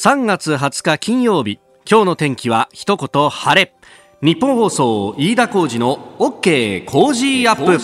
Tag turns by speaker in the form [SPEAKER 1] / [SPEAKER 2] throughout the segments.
[SPEAKER 1] 3月20日金曜日今日の天気は一言晴れ。ニッポン放送飯田浩司の OK Cozy up。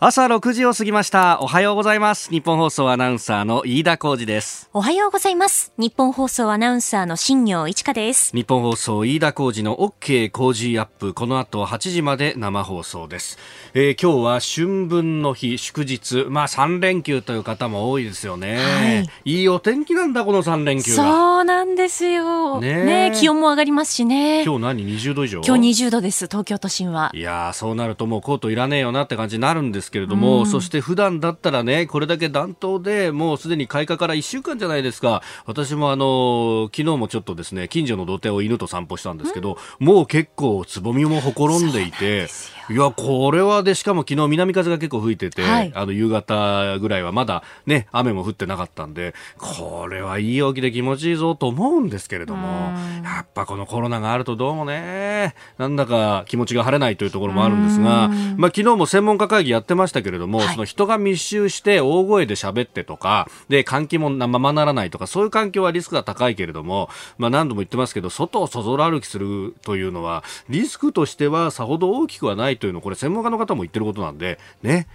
[SPEAKER 1] 朝6時を過ぎました。おはようございます。ニッポン放送アナウンサーの飯田浩司です。
[SPEAKER 2] おはようございます。ニッポン放送アナウンサーの新行市佳です。
[SPEAKER 1] ニッポン放送飯田浩司の OK Cozy up。この後8時まで生放送です、えー、今日は春分の日。祝日。まあ3連休という方も多いですよね、はい、いいお天気なんだこの3連休
[SPEAKER 2] そうなんですよ。ねね気温も上がりますしね。
[SPEAKER 1] 今日何？20度以上？
[SPEAKER 2] 今日20度です東京都心は。い
[SPEAKER 1] やそうなるともうコートいらねえよなって感じになるんですですけれども、うん、そして普段だったらね、これだけ暖冬でもうすでに開花から1週間じゃないですか。私もあの、昨日もちょっとですね、近所の土手を犬と散歩したんですけど、うん、もう結構つぼみもほころんでいて、いや、これはで、しかも昨日南風が結構吹いてて、はい、あの、夕方ぐらいはまだね、雨も降ってなかったんで、これはいい陽気で気持ちいいぞと思うんですけれども、やっぱこのコロナがあるとどうもね、なんだか気持ちが晴れないというところもあるんですが、まあ昨日も専門家会議やってましたけれども、はい、その人が密集して大声で喋ってとか、で、換気もままならないとか、そういう環境はリスクが高いけれども、まあ何度も言ってますけど、外をそぞろ歩きするというのは、リスクとしてはさほど大きくはないというの、これ専門家の方も言ってることなんで、ね。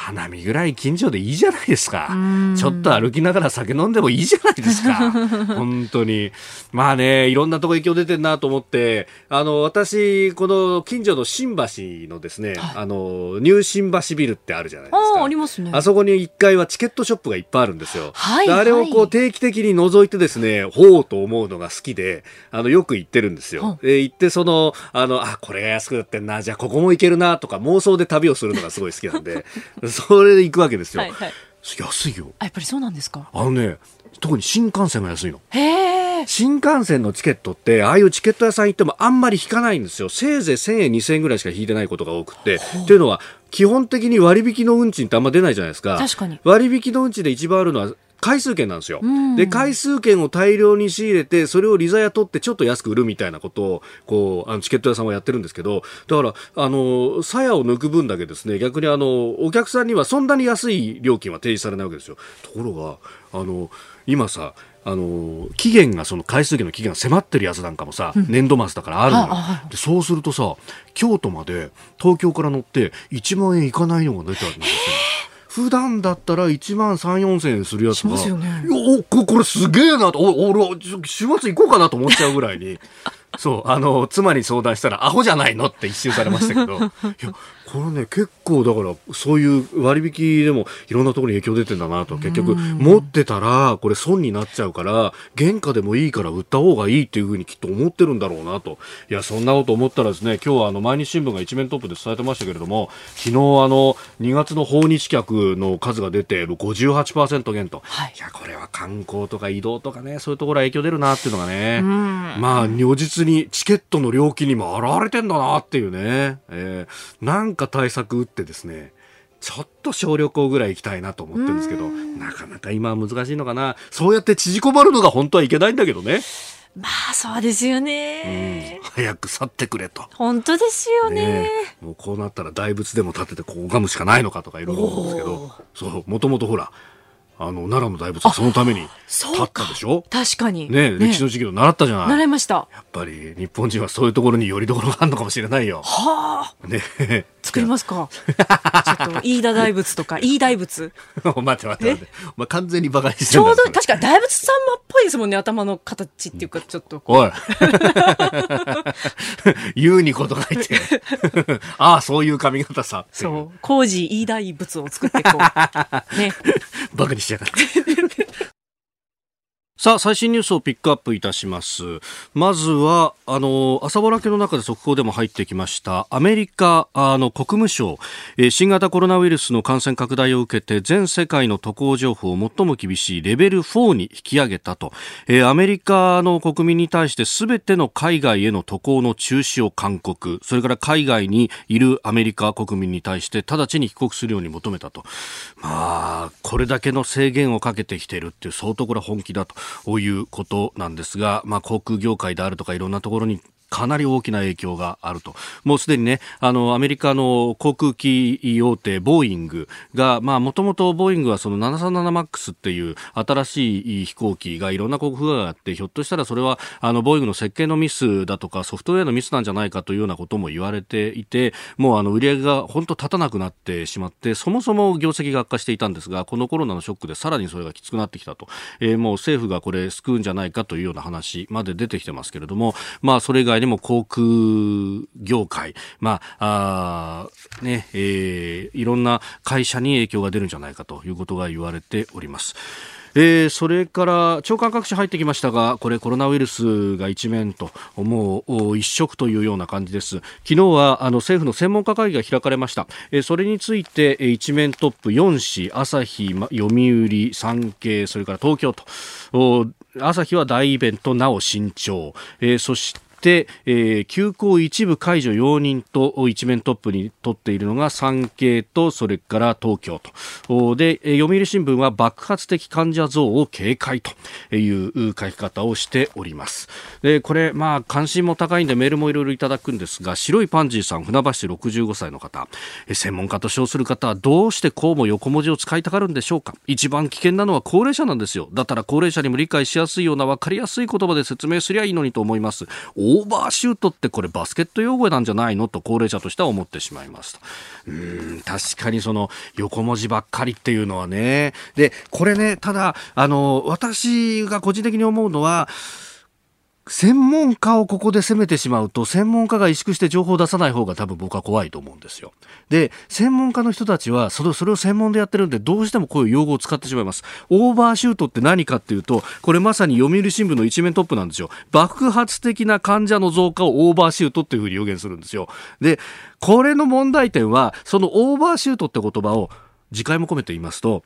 [SPEAKER 1] 花見ぐらい近所でいいじゃないですか。ちょっと歩きながら酒飲んでもいいじゃないですか。本当に。まあね、いろんなとこ影響出てるなと思って、あの、私、この近所の新橋のですね、はい、あの、ニュー新橋ビルってあるじゃないですか。
[SPEAKER 2] あ、ありますね。
[SPEAKER 1] あそこに1階はチケットショップがいっぱいあるんですよ。はい。あれをこう定期的に覗いてですね、ほうと思うのが好きで、あの、よく行ってるんですよ。で、行ってその、あの、あ、これが安くなってんな、じゃあここも行けるなとか妄想で旅をするのがすごい好きなんで、それで行くわけですよ。はいはい、安いよ。
[SPEAKER 2] やっぱりそうなんですか？
[SPEAKER 1] あのね、特に新幹線が安いの。
[SPEAKER 2] へ
[SPEAKER 1] 新幹線のチケットって、ああいうチケット屋さん行ってもあんまり引かないんですよ。せいぜい1000円、2000円ぐらいしか引いてないことが多くて。っていうのは、基本的に割引の運賃ってあんま出ないじゃないですか。
[SPEAKER 2] 確かに。
[SPEAKER 1] 割引の運賃で一番あるのは、回数券なんですよ、で回数券を大量に仕入れてそれを利ザヤ取ってちょっと安く売るみたいなことをこうあのチケット屋さんはやってるんですけどだからあの鞘を抜く分だけですね逆にあのお客さんにはそんなに安い料金は提示されないわけですよ。ところがあの今さあの期限がその回数券の期限が迫ってるやつなんかもさ、うん、年度末だからあるのよ、でそうするとさ京都まで東京から乗って1万円いかないのが出てあるんですよ普段だったら1万3、4千円するやつが、ね、おここれすげえなと、お俺、週末行こうかなと思っちゃうぐらいに。そう、あの、妻に相談したら、アホじゃないのって一周されましたけど、いや、これね、結構だから、そういう割引でもいろんなところに影響出てんだなと、結局、持ってたら、これ損になっちゃうから、原価でもいいから売った方がいいっていうふうにきっと思ってるんだろうなと。いや、そんなこと思ったらですね、今日はあの、毎日新聞が一面トップで伝えてましたけれども、昨日あの、2月の訪日客の数が出て、58%減と。はい、いや、これは観光とか移動とかね、そういうところは影響出るなっていうのがね、まあ、如実にチケットの料金にも現れてんだなっていうね、えー、なんか対策打ってですね、ちょっと小旅行ぐらい行きたいなと思ってるんですけど、なかなか今は難しいのかな。そうやって縮こまるのが本当はいけないんだけどね。
[SPEAKER 2] まあそうですよね、
[SPEAKER 1] うん、早く去ってくれと。
[SPEAKER 2] 本当ですよね、ね、
[SPEAKER 1] もうこうなったら大仏でも建ててこう拝むしかないのかとかいろいろ思うんですけど。そうもともとほらあの奈良の大仏はそのために立ったでしょ？
[SPEAKER 2] 確かに。
[SPEAKER 1] ね歴史の授業習ったじゃない。
[SPEAKER 2] 習いました。
[SPEAKER 1] やっぱり日本人はそういうところによりどころがあるのかもしれないよ。
[SPEAKER 2] はあ。ね作りますか？ちょっと飯田大仏とか 飯大仏。
[SPEAKER 1] 待って待って待ってお前完全にバカにして
[SPEAKER 2] ちょうど確か大仏さんまっぽいですもんね頭の形っていうかちょっと
[SPEAKER 1] おい。言うにこと書いて。ああそういう髪型さ
[SPEAKER 2] そう。工事飯大仏を作ってこう。ね。
[SPEAKER 1] バカにしやがって。さあ、最新ニュースをピックアップいたします。まずは、あの、朝ぼらけの中で速報でも入ってきました、アメリカの国務省、え新型コロナウイルスの感染拡大を受けて、全世界の渡航情報を最も厳しいレベル4に引き上げたと、えアメリカの国民に対して全ての海外への渡航の中止を勧告、それから海外にいるアメリカ国民に対して直ちに帰国するように求めたと。まあ、これだけの制限をかけてきているっていう相当これは本気だと。ういうことなんですが、まあ、航空業界であるとかいろんなところにかなり大きな影響があると。もうすでにね、あの、アメリカの航空機大手、ボーイングが、まあ、もともとボーイングはその 737MAX っていう新しい飛行機がいろんな航空があって、ひょっとしたらそれは、あの、ボーイングの設計のミスだとか、ソフトウェアのミスなんじゃないかというようなことも言われていて、もうあの、売り上げが本当立たなくなってしまって、そもそも業績が悪化していたんですが、このコロナのショックでさらにそれがきつくなってきたと。えー、もう政府がこれ救うんじゃないかというような話まで出てきてますけれども、まあ、それ以外にも航空業界、まあ、あね、えー、いろんな会社に影響が出るんじゃないかということが言われております。えー、それから長官各紙入ってきましたがこれコロナウイルスが一面ともう一色というような感じです。昨日はあの政府の専門家会議が開かれました、えー、それについて一面トップ4紙朝日読売産経それから東京と朝日は大イベントなお慎重、えー、そして、えー、休校一部解除容認と一面トップに取っているのが産経とそれから東京と。で読売新聞は爆発的患者増を警戒という書き方をしております。でこれまあ関心も高いんでメールもいろいろいただくんですが白いパンジーさん船橋市65歳の方。専門家と称する方はどうしてこうも横文字を使いたがるんでしょうか。一番危険なのは高齢者なんですよ。だったら高齢者にも理解しやすいような分かりやすい言葉で説明すりゃいいのにと思います。オーバーシュートってこれバスケット用語なんじゃないのと高齢者としては思ってしまいますとうん確かにその横文字ばっかりっていうのはね。でこれねただあの私が個人的に思うのは専門家をここで攻めてしまうと、専門家が萎縮して情報を出さない方が多分僕は怖いと思うんですよ。で、専門家の人たちは、それそれを専門でやってるんで、どうしてもこういう用語を使ってしまいます。オーバーシュートって何かっていうと、これまさに読売新聞の一面トップなんですよ。爆発的な患者の増加をオーバーシュートっていうふうに予言するんですよ。で、これの問題点は、そのオーバーシュートって言葉を、次回も込めて言いますと、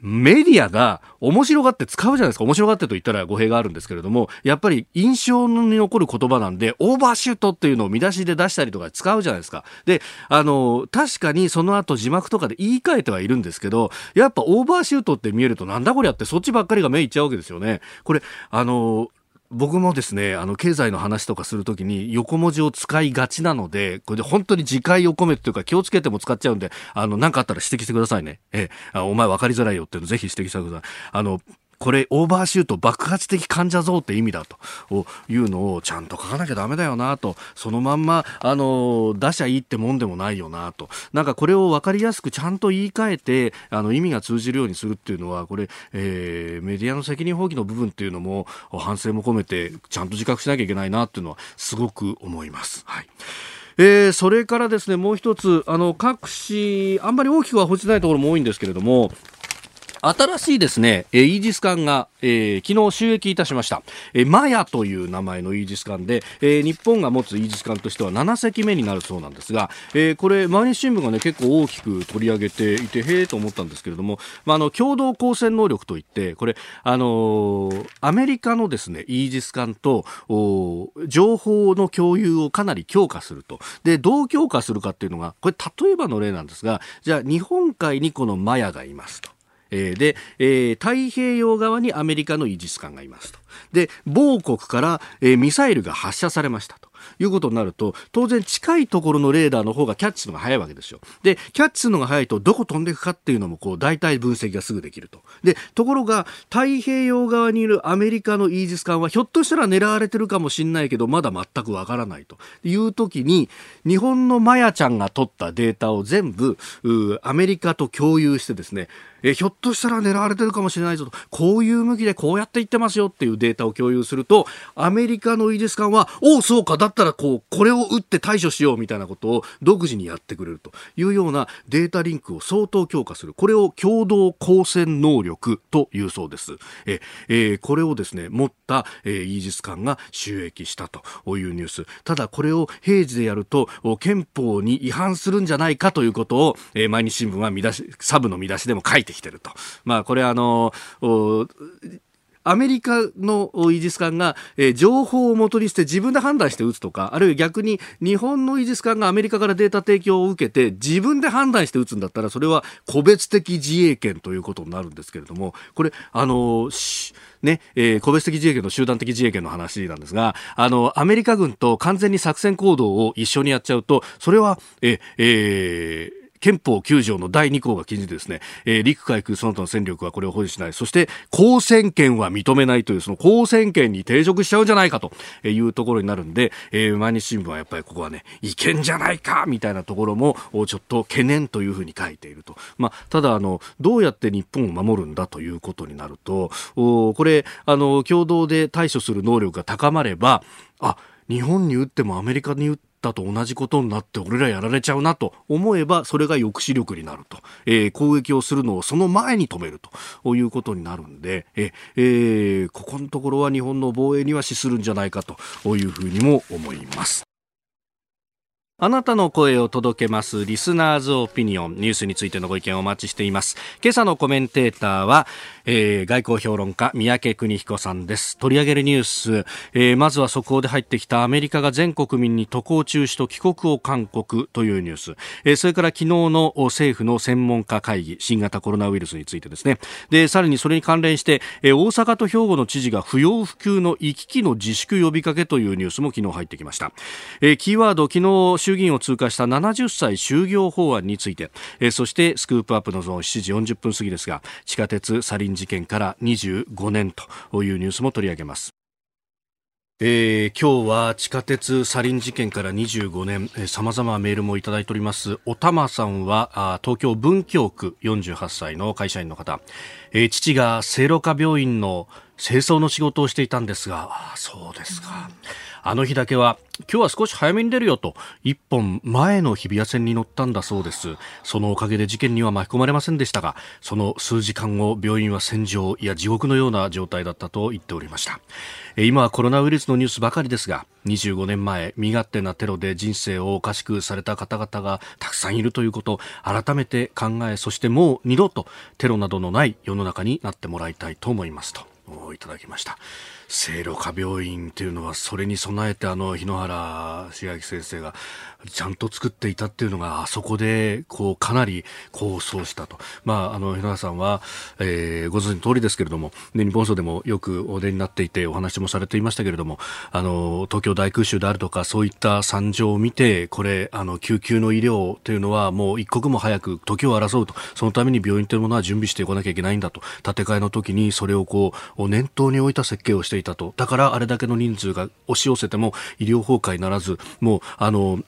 [SPEAKER 1] メディアが面白がって使うじゃないですか。面白がってと言ったら語弊があるんですけれども、やっぱり印象に残る言葉なんで、オーバーシュートっていうのを見出しで出したりとか使うじゃないですか。で、あの、確かにその後字幕とかで言い換えてはいるんですけど、やっぱオーバーシュートって見えるとなんだこりゃってそっちばっかりが目いっちゃうわけですよね。これ、あの、僕もですね、あの、経済の話とかするときに横文字を使いがちなので、これで本当に自戒を込めてというか気をつけても使っちゃうんで、あの、なんかあったら指摘してくださいね。ええ、お前分かりづらいよっていうのぜひ指摘してください。あの、これオーバーシュート爆発的患者増って意味だというのをちゃんと書かなきゃダメだよなと。そのまんまあの出しゃいいってもんでもないよなと。なんかこれを分かりやすくちゃんと言い換えてあの意味が通じるようにするっていうのはこれ、えー、メディアの責任放棄の部分っていうのも反省も込めてちゃんと自覚しなきゃいけないなっていうのはすごく思います。はい。えー、それからですねもう一つあの各紙あんまり大きくは報じないところも多いんですけれども新しいですね、イージス艦が、えー、昨日収益いたしました。えー、マヤという名前のイージス艦で、えー、日本が持つイージス艦としては7隻目になるそうなんですが、えー、これ、毎日新聞がね、結構大きく取り上げていて、へえと思ったんですけれども、まあ、の、共同光線能力といって、これ、あのー、アメリカのですね、イージス艦と、情報の共有をかなり強化すると。で、どう強化するかっていうのが、これ、例えばの例なんですが、じゃあ、日本海にこのマヤがいますと。えー、で、えー、太平洋側にアメリカのイージス艦がいますと。で、某国から、えー、ミサイルが発射されましたと。いうことになると、当然近いところのレーダーの方がキャッチするのが早いわけですよ。で、キャッチするのが早いと、どこ飛んでいくかっていうのも、こう、大体分析がすぐできると。で、ところが、太平洋側にいるアメリカのイージス艦は、ひょっとしたら狙われてるかもしれないけど、まだ全くわからないという時に、日本のマヤちゃんが取ったデータを全部、アメリカと共有してですね、えひょっとしたら狙われてるかもしれないぞと、こういう向きでこうやって言ってますよっていうデータデータを共有すると、アメリカのイージス艦は、おお、そうか、だったらこう、これを打って対処しようみたいなことを独自にやってくれるというようなデータリンクを相当強化する。これを共同光線能力というそうです。え、えー、これをですね、持った、えー、イージス艦が収益したというニュース。ただこれを平時でやると、憲法に違反するんじゃないかということを、えー、毎日新聞は見出し、サブの見出しでも書いてきてると。まあこれあの、アメリカのイージス艦が、えー、情報を元にして自分で判断して撃つとか、あるいは逆に日本のイージス艦がアメリカからデータ提供を受けて自分で判断して撃つんだったら、それは個別的自衛権ということになるんですけれども、これ、あのーね、えー、個別的自衛権の集団的自衛権の話なんですが、あの、アメリカ軍と完全に作戦行動を一緒にやっちゃうと、それは、え、えー、憲法9条の第2項が禁じてですね、えー、陸海空その他の戦力はこれを保持しない。そして、公選権は認めないという、その公選権に抵触しちゃうんじゃないかというところになるんで、えー、毎日新聞はやっぱりここはね、違憲じゃないかみたいなところも、ちょっと懸念というふうに書いていると。まあ、ただ、あの、どうやって日本を守るんだということになると、おこれ、あの、共同で対処する能力が高まれば、あ、日本に打ってもアメリカに打ってったと同じことになって俺らやられちゃうなと思えばそれが抑止力になると、えー、攻撃をするのをその前に止めるということになるんで、ええー、ここのところは日本の防衛には資するんじゃないかというふうにも思います。あなたの声を届けますリスナーズオピニオンニュースについてのご意見をお待ちしています。今朝のコメンテーターは、えー、外交評論家三宅邦彦さんです。取り上げるニュース、えー、まずは速報で入ってきたアメリカが全国民に渡航中止と帰国を勧告というニュース、えー、それから昨日の政府の専門家会議新型コロナウイルスについてですね。でさらにそれに関連して、えー、大阪と兵庫の知事が不要不急の行き来の自粛呼びかけというニュースも昨日入ってきました、えー、キーワード昨日衆議院を通過した70歳就業法案について、えー、そしてスクープアップのゾーン7時40分過ぎですが地下鉄サリン事件から25年というニュースも取り上げますえー、今日は地下鉄サリン事件から25年、えー、様々メールもいただいております。おたまさんは、東京文京区48歳の会社員の方。えー、父が聖路加病院の清掃の仕事をしていたんですが、そうですか。あの日だけは今日は少し早めに出るよと一本前の日比谷線に乗ったんだそうです。そのおかげで事件には巻き込まれませんでしたがその数時間後病院は戦場いや地獄のような状態だったと言っておりました。今はコロナウイルスのニュースばかりですが25年前身勝手なテロで人生をおかしくされた方々がたくさんいるということを改めて考えそしてもう二度とテロなどのない世の中になってもらいたいと思いますと。いただきました。聖路加病院というのはそれに備えてあの日野原茂明先生がちゃんと作っていたっていうのがあそこでこうかなり構想したと、まあ、あの日野原さんは、えー、ご存知の通りですけれども、ね、日本層でもよくお出になっていてお話もされていましたけれどもあの東京大空襲であるとかそういった惨状を見てこれあの救急の医療というのはもう一刻も早く時を争うと。そのために病院というものは準備していかなきゃいけないんだと。建て替えの時にそれをこう念頭に置いた設計をしていたとだからあれだけの人数が押し寄せても医療崩壊ならずもうあの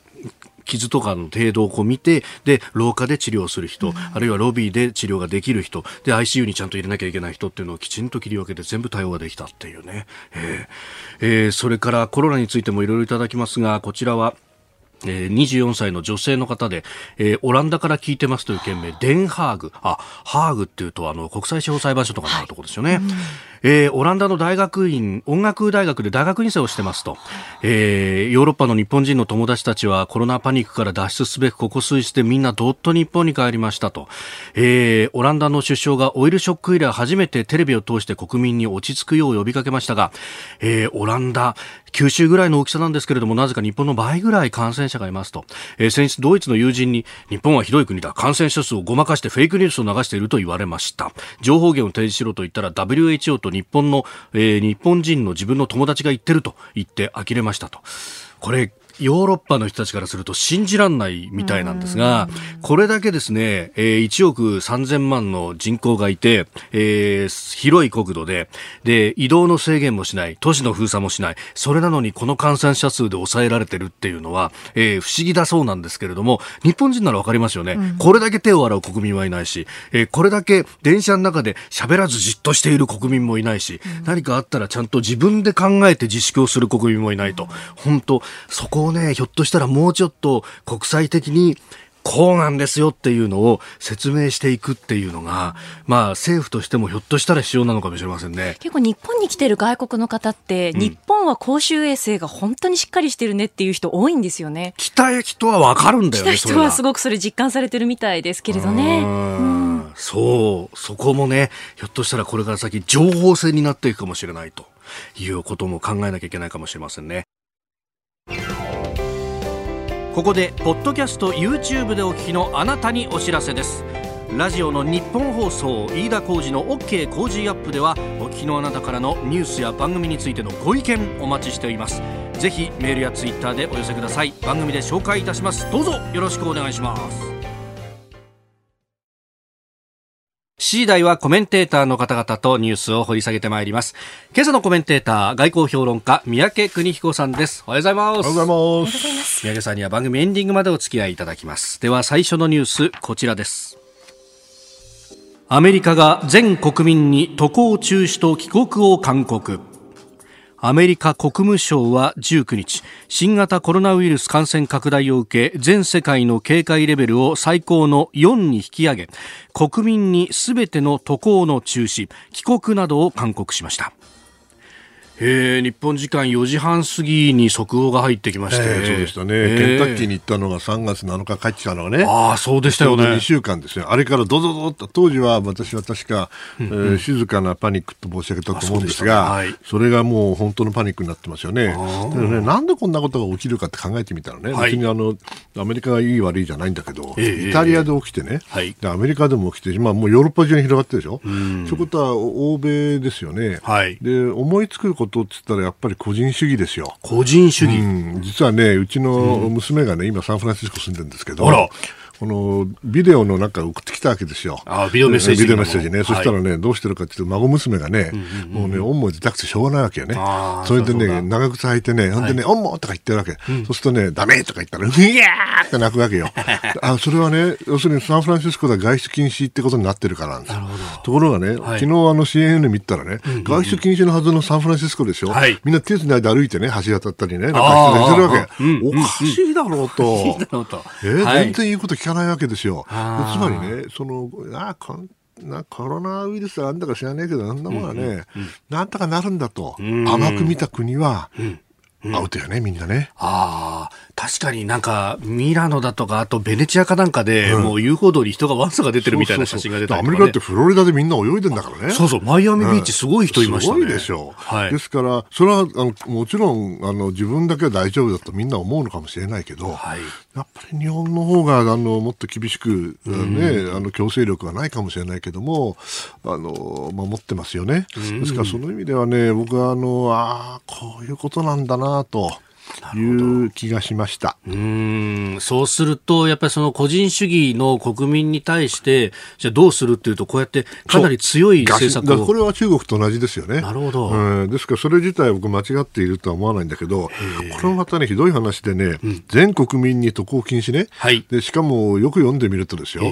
[SPEAKER 1] 傷とかの程度をこう見て、で、廊下で治療する人、うん、あるいはロビーで治療ができる人、で、ICU にちゃんと入れなきゃいけない人っていうのをきちんと切り分けて全部対応ができたっていうね。えー、えー、それからコロナについてもいろいろいただきますが、こちらは、えー、24歳の女性の方で、えー、オランダから聞いてますという件名、デンハーグ。あ、ハーグっていうと、あの、国際司法裁判所とかのところですよね。はいうんえー、オランダの大学院、音楽大学で大学院生をしてますと、えー、ヨーロッパの日本人の友達たちはコロナパニックから脱出すべくここ数日でみんなどっと日本に帰りましたと、えー、オランダの首相がオイルショック以来初めてテレビを通して国民に落ち着くよう呼びかけましたが、えー、オランダ、九州ぐらいの大きさなんですけれども、なぜか日本の倍ぐらい感染者がいますと。えー、先日ドイツの友人に、日本はひどい国だ。感染者数をごまかしてフェイクニュースを流していると言われました。情報源を提示しろと言ったら WHO とと日本の、えー、日本人の自分の友達が言ってると言って呆れましたと。これヨーロッパの人たちからすると信じらんないみたいなんですが、これだけですね、えー、1億3000万の人口がいて、えー、広い国土で、で、移動の制限もしない、都市の封鎖もしない、それなのにこの感染者数で抑えられてるっていうのは、えー、不思議だそうなんですけれども、日本人ならわかりますよね、うん。これだけ手を洗う国民はいないし、えー、これだけ電車の中で喋らずじっとしている国民もいないし、うん、何かあったらちゃんと自分で考えて自粛をする国民もいないと。本当そこをね、ひょっとしたらもうちょっと国際的にこうなんですよっていうのを説明していくっていうのが、まあ政府としてもひょっとしたら必要なのかもしれませんね。
[SPEAKER 2] 結構日本に来てる外国の方って、うん、日本は公衆衛生が本当にしっかりしてるねっていう人多いんですよね。
[SPEAKER 1] 来た人はわかるんだよね。
[SPEAKER 2] 来た人はすごくそれ実感されてるみたいですけれどね。う
[SPEAKER 1] ん、そう、そこもね、ひょっとしたらこれから先情報戦になっていくかもしれないということも考えなきゃいけないかもしれませんね。ここでポッドキャスト YouTube でお聞きのあなたにお知らせです。ラジオの日本放送飯田浩司の OK 工事アップではお聞きのあなたからのニュースや番組についてのご意見お待ちしております。ぜひメールやツイッターでお寄せください。番組で紹介いたします。どうぞよろしくお願いします。7時台はコメンテーターの方々とニュースを掘り下げてまいります。今朝のコメンテーター、外交評論家、三宅邦彦さんです。おはようございます。おはよ
[SPEAKER 3] うございます。
[SPEAKER 1] 三宅さんには番組エンディングまでお付き合いいただきます。では最初のニュース、こちらです。アメリカが全国民に渡航中止と帰国を勧告。アメリカ国務省は19日新型コロナウイルス感染拡大を受け全世界の警戒レベルを最高の4に引き上げ国民にすべての渡航の中止帰国などを勧告しました。えー、日本時間4時半過ぎに速報が入ってきまして、え
[SPEAKER 3] ー、そうでしたね、えー、ケンタッキーに行ったのが3月7日帰ってきたのがね、
[SPEAKER 1] あそうでしたよね。
[SPEAKER 3] 2週間ですよ、あれからどぞどと、当時は私は確か、うえー、静かなパニックと申し上げたと思うんですが、そ、れがもう本当のパニックになってますよね、ねなんでこんなことが起きるかって考えてみたらね、はい、別にあのアメリカがいい悪いじゃないんだけど、えー、イタリアで起きてね、はい、でアメリカでも起きて、今、もうヨーロッパ中に広がってるでしょ、うん、そういうことは欧米ですよね。はい、で思いつくことって言ったらやっぱりぱり個人主義ですよ。
[SPEAKER 1] 個人主義、う
[SPEAKER 3] ん、実はね、うちの娘がね、今サンフランシスコ住んでるんですけど、このビデオの中送ってきたわけですよ。
[SPEAKER 1] あビデオメッセージ。
[SPEAKER 3] ビデオメッセージね。そしたらね、どうしてるかっていうと、孫娘がね、もうね、おんも出たくてしょうがないわけよね。それでね、長靴履いてね、ほんでね、おんもとか言ってるわけ。そうするとね、ダメとか言ったら、うやーって泣くわけよ。あ、それはね、要するにサンフランシスコでは外出禁止ってことになってるからなんですよ。ところがね、昨日あの CNN 見たらね、外出禁止のはずのサンフランシスコでしょ。みんな手つないで歩いてね、橋渡ったりね、なんかしてるわけ。おかしいだろうと。え全然言うこと聞かないわけですよ。つまりね、その、あなコロナウイルスがあんだか知らないけど、あんなものはね、うんうんうん、なんとかなるんだと、甘く見た国は、うんアウトやね、みんなね。
[SPEAKER 1] ああ、確かになんか、ミラノだとか、あとベネチアかなんかで、うん、もう遊歩道に人がわんさが出てるみたいな写真が出たり、
[SPEAKER 3] ね、アメリカってフロリダでみんな泳いでんだからね。
[SPEAKER 1] そうそう、マイアミビーチすごい人いましたね。
[SPEAKER 3] すごいでしょう。はい、ですから、それはあのもちろんあの自分だけは大丈夫だとみんな思うのかもしれないけど、はい、やっぱり日本の方があのもっと厳しく、ね、あの強制力はないかもしれないけども、あの守ってますよね。ですからその意味ではね、僕はあの、ああ、こういうことなんだなあと。いう気がしました。
[SPEAKER 1] うん。そうすると、やっぱりその個人主義の国民に対して、じゃあどうするっていうと、こうやってかなり強い政策
[SPEAKER 3] をこれは中国と同じですよね。
[SPEAKER 1] なるほど、
[SPEAKER 3] うん、ですから、それ自体、僕、間違っているとは思わないんだけど、これもまたね、ひどい話でね、うん、全国民に渡航禁止ね、はい、で、しかもよく読んでみるとですよ、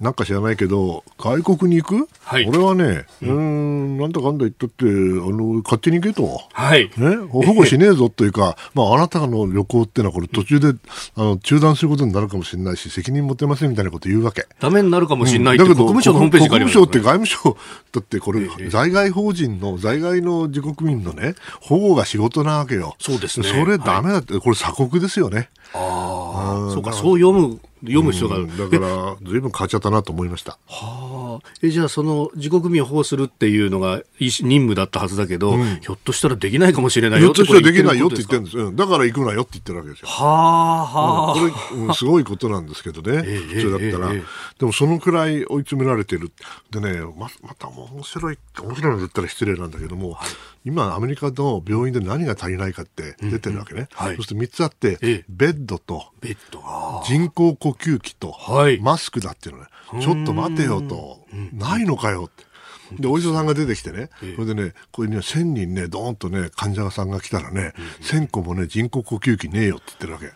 [SPEAKER 3] なんか知らないけど、外国に行く、はい、これはね、うん、なんだかんだ言ったって、あの勝手に行けと、はい。ね、保護しねえぞというか、まあ、あなたの旅行っていうのは、これ、途中であの中断することになるかもしれないし、責任持てませんみたいなこと言うわけ。
[SPEAKER 1] ダメになるかもしれないって、うん、だけど国務省のホームページ
[SPEAKER 3] 国務省って外務省だって、これ、在外法人の、在外の自国民のね、保護が仕事なわけよ。
[SPEAKER 1] そうですね。
[SPEAKER 3] それダメだって、これ鎖国ですよね。
[SPEAKER 1] ああ、そうか、そう読む読む人が、
[SPEAKER 3] うん、だから、ずいぶん変わっちゃったなと思いました。
[SPEAKER 1] はあ。え、じゃあ、その、自国民を保護するっていうのが任務だったはずだけど、うん、ひょっとしたらできないかもしれないよ
[SPEAKER 3] ってひょっとしたらできないよって言ってるんです。うん、だから行くなよって言ってるわけですよ。
[SPEAKER 1] はあ、は
[SPEAKER 3] あ。これ、うん、すごいことなんですけどね。普通だったら、えーえー。でも、そのくらい追い詰められてる。でね、ま、また面白い、面白いの言ったら失礼なんだけども、はい、今、アメリカの病院で何が足りないかって出てるわけね。うんうんはい、そして3つあって、えベッドと、
[SPEAKER 1] ベッド
[SPEAKER 3] 人工呼吸器と、はい、マスクだっていうのね、ちょっと待てよと、ないのかよって。で、お医者さんが出てきてね、それでね、これには1000人ね、どーんとね、患者さんが来たらね、1000個もね、人工呼吸器ねえよって言ってるわけ。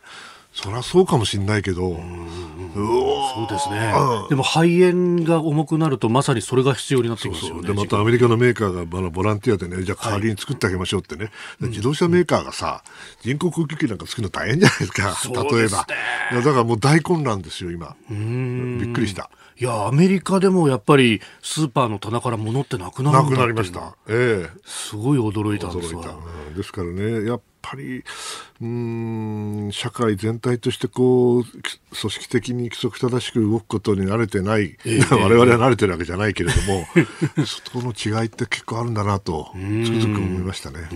[SPEAKER 3] そりゃそうかもしれないけど、う
[SPEAKER 1] そうですね、でも肺炎が重くなると、まさにそれが必要になってきますよね。
[SPEAKER 3] でまたアメリカのメーカーがあのボランティアでね、じゃあ代わりに作ってあげましょうってね、はい、自動車メーカーがさ、人工呼吸器なんか作るの大変じゃないですか、例えば。だからもう大混乱ですよ、今。びっくりした。
[SPEAKER 1] いやアメリカでもやっぱりスーパーの棚から物ってなくなる
[SPEAKER 3] なくなりました。ええ。
[SPEAKER 1] すごい驚いたんですわ。
[SPEAKER 3] ですからね、やっぱりうん社会全体としてこう組織的に規則正しく動くことに慣れてない、えー、我々は慣れてるわけじゃないけれども、そこの違いって結構あるんだなとつくづく思いましたね。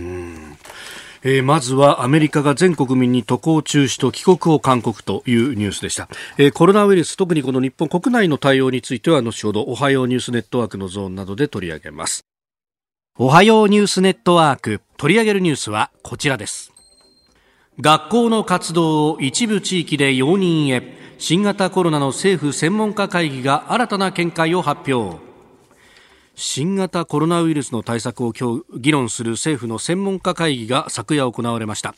[SPEAKER 1] えー、まずはアメリカが全国民に渡航中止と帰国を勧告というニュースでした、えー、コロナウイルス特にこの日本国内の対応については後ほどおはようニュースネットワークのゾーンなどで取り上げますおはようニュースネットワーク。取り上げるニュースはこちらです。学校の活動を一部地域で容認へ。新型コロナの政府専門家会議が新たな見解を発表。新型コロナウイルスの対策を今日議論する政府の専門家会議が昨夜行われました。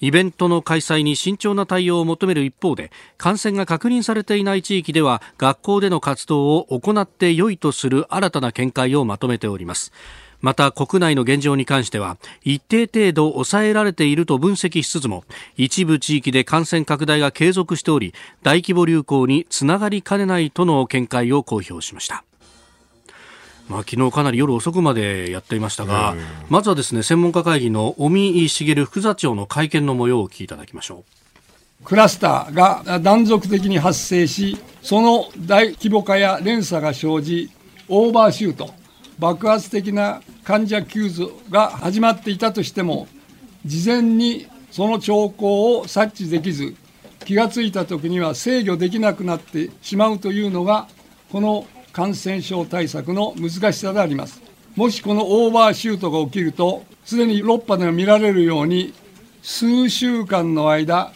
[SPEAKER 1] イベントの開催に慎重な対応を求める一方で感染が確認されていない地域では学校での活動を行って良いとする新たな見解をまとめております。また国内の現状に関しては一定程度抑えられていると分析しつつも一部地域で感染拡大が継続しており大規模流行につながりかねないとの見解を公表しました。まあ、昨日かなり夜遅くまでやっていましたが、まずはですね専門家会議の尾身茂副座長の会見の模様をお聞きいただきましょ
[SPEAKER 4] う。クラスターが断続的に発生しその大規模化や連鎖が生じオーバーシュート爆発的な患者急増が始まっていたとしても事前にその兆候を察知できず気がついた時には制御できなくなってしまうというのがこの感染症対策の難しさであります。もしこのオーバーシュートが起きると、すでに6波でも見られるように、数週間の間、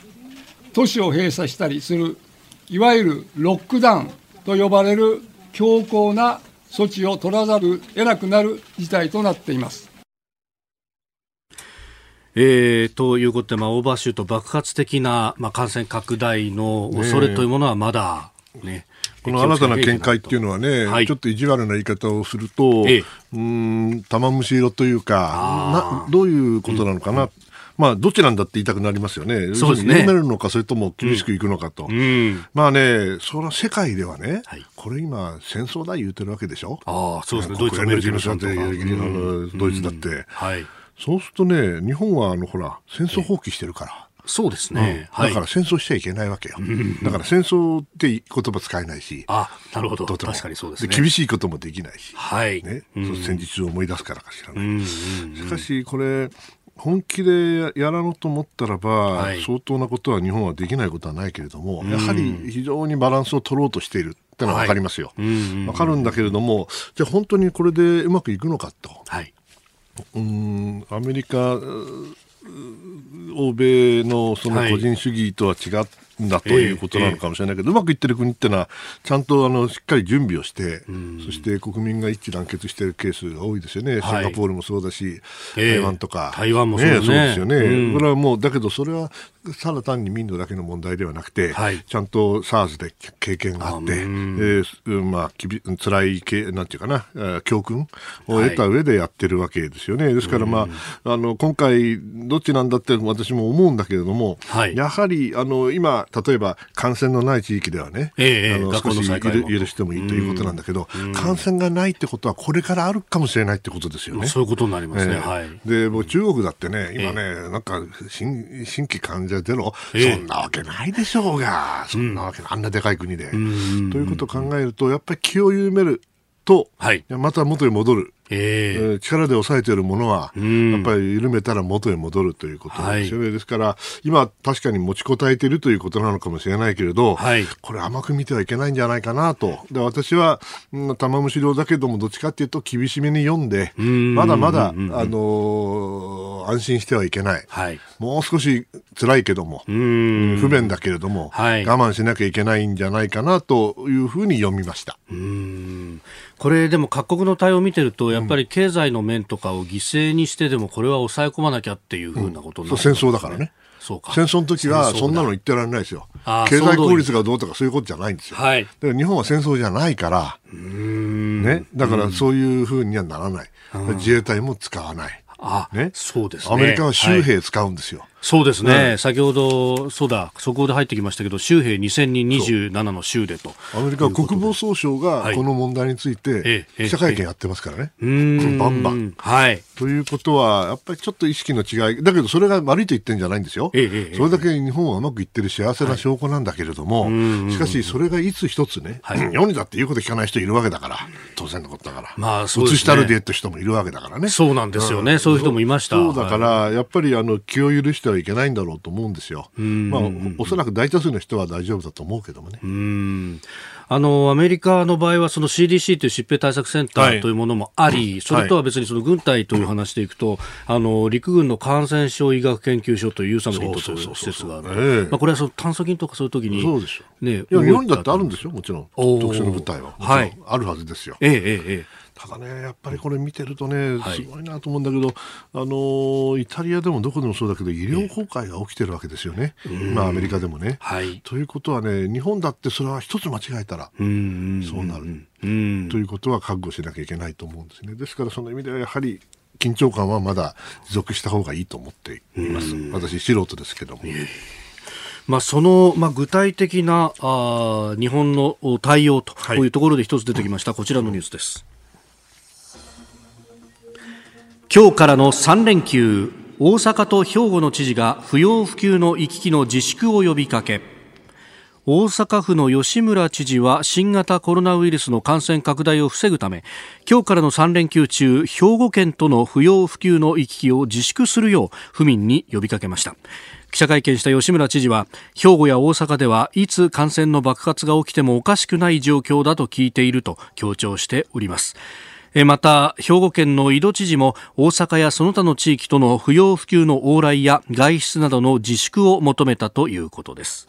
[SPEAKER 4] 都市を閉鎖したりする、いわゆるロックダウンと呼ばれる強硬な措置を取らざる得なくなる事態となっています。
[SPEAKER 1] えー、ということで、まあ、オーバーシュート爆発的な、まあ、感染拡大の恐れというものはまだね、
[SPEAKER 3] この新たな見解っていうのはね、はい、ちょっと意地悪な言い方をすると、ええ、うん玉虫色というかな、どういうことなのかな、うん、まあ、どちらんだって言いたくなりますよね。そうですね。緩めるのか、それとも厳しくいくのかと。うん、まあね、その世界ではね、はい、これ今、戦争だ言うてるわけでしょ？
[SPEAKER 1] ああ、そうですね。ドイツ、アメリカの
[SPEAKER 3] ドイツだって。はい。そうするとね、日本はあの、ほら、戦争放棄してるから。
[SPEAKER 1] そうですね、
[SPEAKER 3] うん、だから戦争しちゃいけないわけよ、だから戦争って言葉使えないし、
[SPEAKER 1] あなるほど、確かにそうです、
[SPEAKER 3] ね、厳しいこともできないし、はい。ね、うん、戦時中を思い出すからかしらね。しかし、これ、本気でやらうと思ったらば、はい、相当なことは日本はできないことはないけれども、やはり非常にバランスを取ろうとしているってのは分かりますよ。はい、分かるんだけれども、じゃあ本当にこれでうまくいくのかと。はい、うんアメリカ欧米のその個人主義とは違っんだということなのかもしれないけど、うまくいってる国っていうのは、ちゃんとあのしっかり準備をして、そして国民が一致団結しているケースが多いですよね、シンガポールもそうだし、台湾とか、
[SPEAKER 1] 台湾もそうです
[SPEAKER 3] よね、これはもう、だけどそれはただ単に民度だけの問題ではなくて、ちゃんと SARS で経験があって、えーまあ、きび辛いけ、なんていうかな、教訓を得た上でやってるわけですよね。ですから、まあ、あの今回、どっちなんだって私も思うんだけれども、やはりあの今、例えば感染のない地域ではね、えー、あの少し許してもいいということなんだけど、感染がないってことはこれからあるかもしれないってことですよね。
[SPEAKER 1] そういうことになりますね。えー、はい、
[SPEAKER 3] で、もう中国だってね、今ね、えー、なんか新新規患者ゼロ、そんなわけないでしょうが、そんなわけ、あんなでかい国で。ということを考えると、やっぱり気を緩めると、はい、また元に戻る。えー、力で抑えているものは、やっぱり緩めたら元へ戻るということですよね。はい、ですから、今、確かに持ちこたえているということなのかもしれないけれど、はい、これ甘く見てはいけないんじゃないかなと。で私は、玉虫量だけども、どっちかっていうと厳しめに読んで、まだまだ、あのー、安心してはいけない。はい、もう少し辛いけども、不便だけれども、はい、我慢しなきゃいけないんじゃないかなというふうに読みました。
[SPEAKER 1] うんこれでも各国の対応を見てると、やっぱり経済の面とかを犠牲にしてでも、これは抑え込まなきゃっていうふうなことにな
[SPEAKER 3] る、ね、戦争だからね。そうか。戦争の時はそんなの言ってられないですよ。経済効率がどうとかそういうことじゃないんですよ。はい、だから日本は戦争じゃないから、ね、だからそういうふうにはならない。自衛隊も使わない。
[SPEAKER 1] あ、ね、そうです、ね、
[SPEAKER 3] アメリカは州兵使うんですよ。はい
[SPEAKER 1] そうですね、先ほど、そうだ、速報で入ってきましたけど、州兵2000人27の州でと。
[SPEAKER 3] アメリカ国防総省がこの問題について記者会見やってますからね、バンバン。
[SPEAKER 1] はい、
[SPEAKER 3] ということは、やっぱりちょっと意識の違い、だけどそれが悪いと言ってるんじゃないんですよ、ええ、それだけ日本はうまくいってる幸せな証拠なんだけれども、はい、しかし、それがいつ一つね、はい、世にだって言うこと聞かない人いるわけだから、当然のことだから、まあそうね、したるでって人もいるわけだからね。
[SPEAKER 1] そうなんですよね、うん、そういう人もいました。
[SPEAKER 3] そうだから、やっぱりあの気を許してはいけないんだろうと思うんですよ。まあ、おそらく大多数の人は大丈夫だと思うけどもね。
[SPEAKER 1] うん。あのアメリカの場合はその CDC という疾病対策センターというものもあり、はい、それとは別にその軍隊という話でいくと、あの陸軍の感染症医学研究所というユーサムリントという施設がある、まあ、これはその炭疽菌とかそういう時に、
[SPEAKER 3] そうでしょね、いや日本だってあるんですよ、もちろん、特殊な部隊は、はい、あるはずですよ。
[SPEAKER 1] ええええ
[SPEAKER 3] ただね、やっぱりこれ見てるとね、すごいなと思うんだけど、はい、あのイタリアでもどこでもそうだけど、医療崩壊が起きてるわけですよね、まあ、アメリカでもね、はい。ということはね、日本だってそれは一つ間違えたら、そうなる。ということは覚悟しなきゃいけないと思うんですね。ですから、その意味ではやはり緊張感はまだ持続した方がいいと思っています、私、素人ですけども。
[SPEAKER 1] まあ、その、まあ、具体的なあ日本の対応とい。うところで一つ出てきました、はい、こちらのニュースです。今日からの3連休大阪と兵庫の知事が不要不急の行き来の自粛を呼びかけ。大阪府の吉村知事は新型コロナウイルスの感染拡大を防ぐため今日からの3連休中兵庫県との不要不急の行き来を自粛するよう府民に呼びかけました。記者会見した吉村知事は兵庫や大阪ではいつ感染の爆発が起きてもおかしくない状況だと聞いていると強調しております。また兵庫県の井戸知事も大阪やその他の地域との不要不急の往来や外出などの自粛を求めたということです。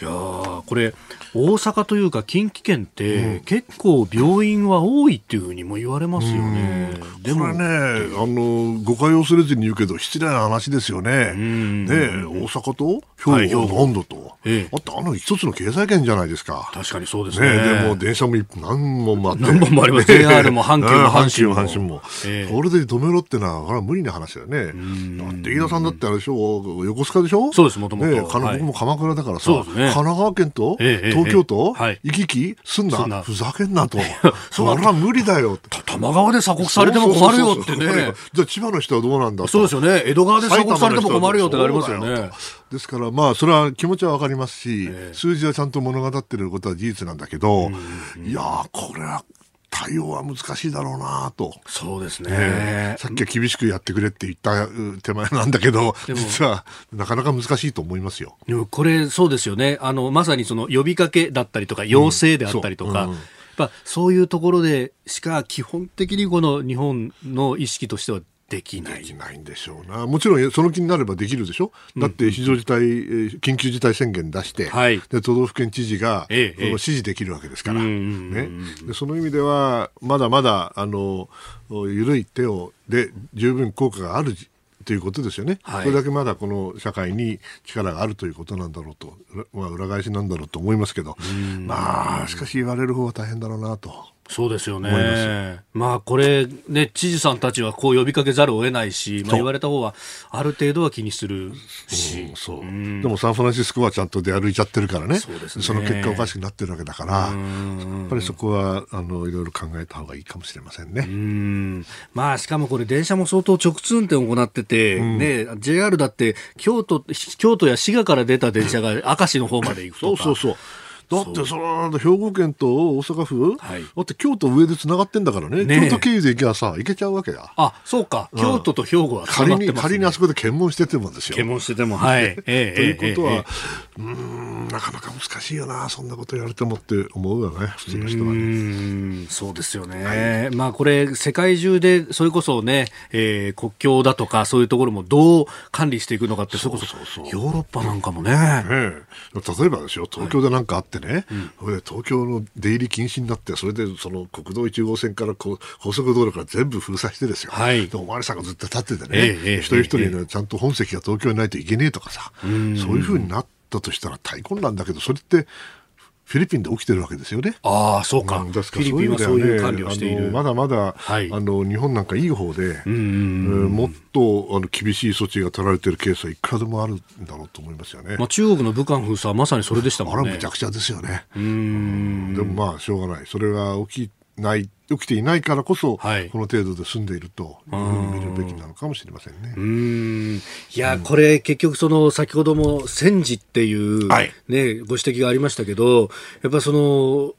[SPEAKER 1] いやこれ大阪というか近畿圏って、結構病院は多いっていうふうにも言われますよね。
[SPEAKER 3] でもね、あの誤解をすれずに言うけど失礼な話ですよね。ね大阪と？兵庫の温度と、ええ、あとあの一つの経済圏じゃないですか。
[SPEAKER 1] 確かにそうですね。
[SPEAKER 3] ねでも電車も何本もあって、
[SPEAKER 1] 何本もあります。JR も阪急も阪
[SPEAKER 3] 神も阪神も。ええ、これで止めろってのはこれは無理な話だよね。だって飯田さんだってあれでしょ？横須賀でしょ？
[SPEAKER 1] そうですもともと。
[SPEAKER 3] ね、僕も鎌倉だからさ、神奈川県と？東京都？行き来？すんな？ふざけんなと。それは無理だよ。
[SPEAKER 1] 玉川で鎖国されても困るよってね。
[SPEAKER 3] じゃあ千葉の人はどうなんだ
[SPEAKER 1] そうですよね。江戸川で鎖国されても困るよってなりますよね。
[SPEAKER 3] ですから、まあ、それは気持ちはわかりますし、数字はちゃんと物語ってることは事実なんだけど、いやこれは対応は難しいだろうなと。
[SPEAKER 1] そうですね、え
[SPEAKER 3] ー、さっきは厳しくやってくれって言った手前なんだけど、実はなかなか難しいと思いますよ。
[SPEAKER 1] でもこれ、そうですよね。あの、まさにその呼びかけだったりとか、要請であったりとか、うんそういうところでしか基本的にこの日本の意識としてはできない。
[SPEAKER 3] できないんでしょうな。もちろんその気になればできるでしょ？だって非常事態、緊急事態宣言出して、はい、で都道府県知事が、ええ、その指示できるわけですから、ね、でその意味ではまだまだあの緩い手をで十分効果があるということですよね、はい、それだけまだこの社会に力があるということなんだろうと、まあ、裏返しなんだろうと思いますけど、まあ、しかし言われる方は大変だろうなと。
[SPEAKER 1] そうですよね。まあこれね、知事さんたちはこう呼びかけざるを得ないし、まあ、言われた方はある程度は気にするし。
[SPEAKER 3] そう、うん、でもサンフランシスコはちゃんと出歩いちゃってるからね。そね。その結果おかしくなってるわけだから、やっぱりそこはあのいろいろ考えた方がいいかもしれませんね。う
[SPEAKER 1] ん。まあしかもこれ電車も相当直通運転を行ってて、うん、ね、JR だって京都、京都や滋賀から出た電車が明石の方まで行くと
[SPEAKER 3] か。そうそうそう。だってその兵庫県と大阪府、はい、だって京都上でつながってんだからね。ね京都経由で行けばさ行けちゃうわけや。
[SPEAKER 1] あそうか、うん、京都と兵庫は
[SPEAKER 3] 仮に仮にあそこで検問しててもですよ。
[SPEAKER 1] 検問しててもはい、え
[SPEAKER 3] えということは、ええ、うんなかなか難しいよなそんなことやれてもって思うよね普通の人はね。
[SPEAKER 1] うんそうですよね、はい、まあこれ世界中でそれこそね、えー、国境だとかそういうところもどう管理していくのかってそれこそヨーロッパなんかもね。ね
[SPEAKER 3] 例えばですよ東京で何かあってね、はいうん、東京の出入り禁止になってそれでその国道1号線から高速道路から全部封鎖してですよ、はい、でお巡りさんがずっと立っててね、ええ、一人一人ね、ちゃんと本籍が東京にないといけねえとかさ、そういうふうになったとしたら大根なんだけどそれってフィリピンで起きてるわけですよね。
[SPEAKER 1] ああ、そうか。フィリピンはそういう管理をしている。
[SPEAKER 3] まだまだ、
[SPEAKER 1] はい
[SPEAKER 3] あの日本なんかいい方で、
[SPEAKER 1] うんうん
[SPEAKER 3] えーもっとあの厳しい措置が取られているケースはいくらでもあるんだろうと思いますよね。
[SPEAKER 1] まあ、中国の武漢封鎖はまさにそれでしたもんね。
[SPEAKER 3] あれはむちゃくちゃですよね。
[SPEAKER 1] うーん。
[SPEAKER 3] でもまあしょうがない。それが起きない起きていないからこそ、
[SPEAKER 1] はい。
[SPEAKER 3] この程度で済んでいるというふうに見るべきなのかもしれませんね。
[SPEAKER 1] う。ーん。いや、これ結局その先ほども戦時っていう、
[SPEAKER 3] はい。
[SPEAKER 1] ね、ご指摘がありましたけど、やっぱその、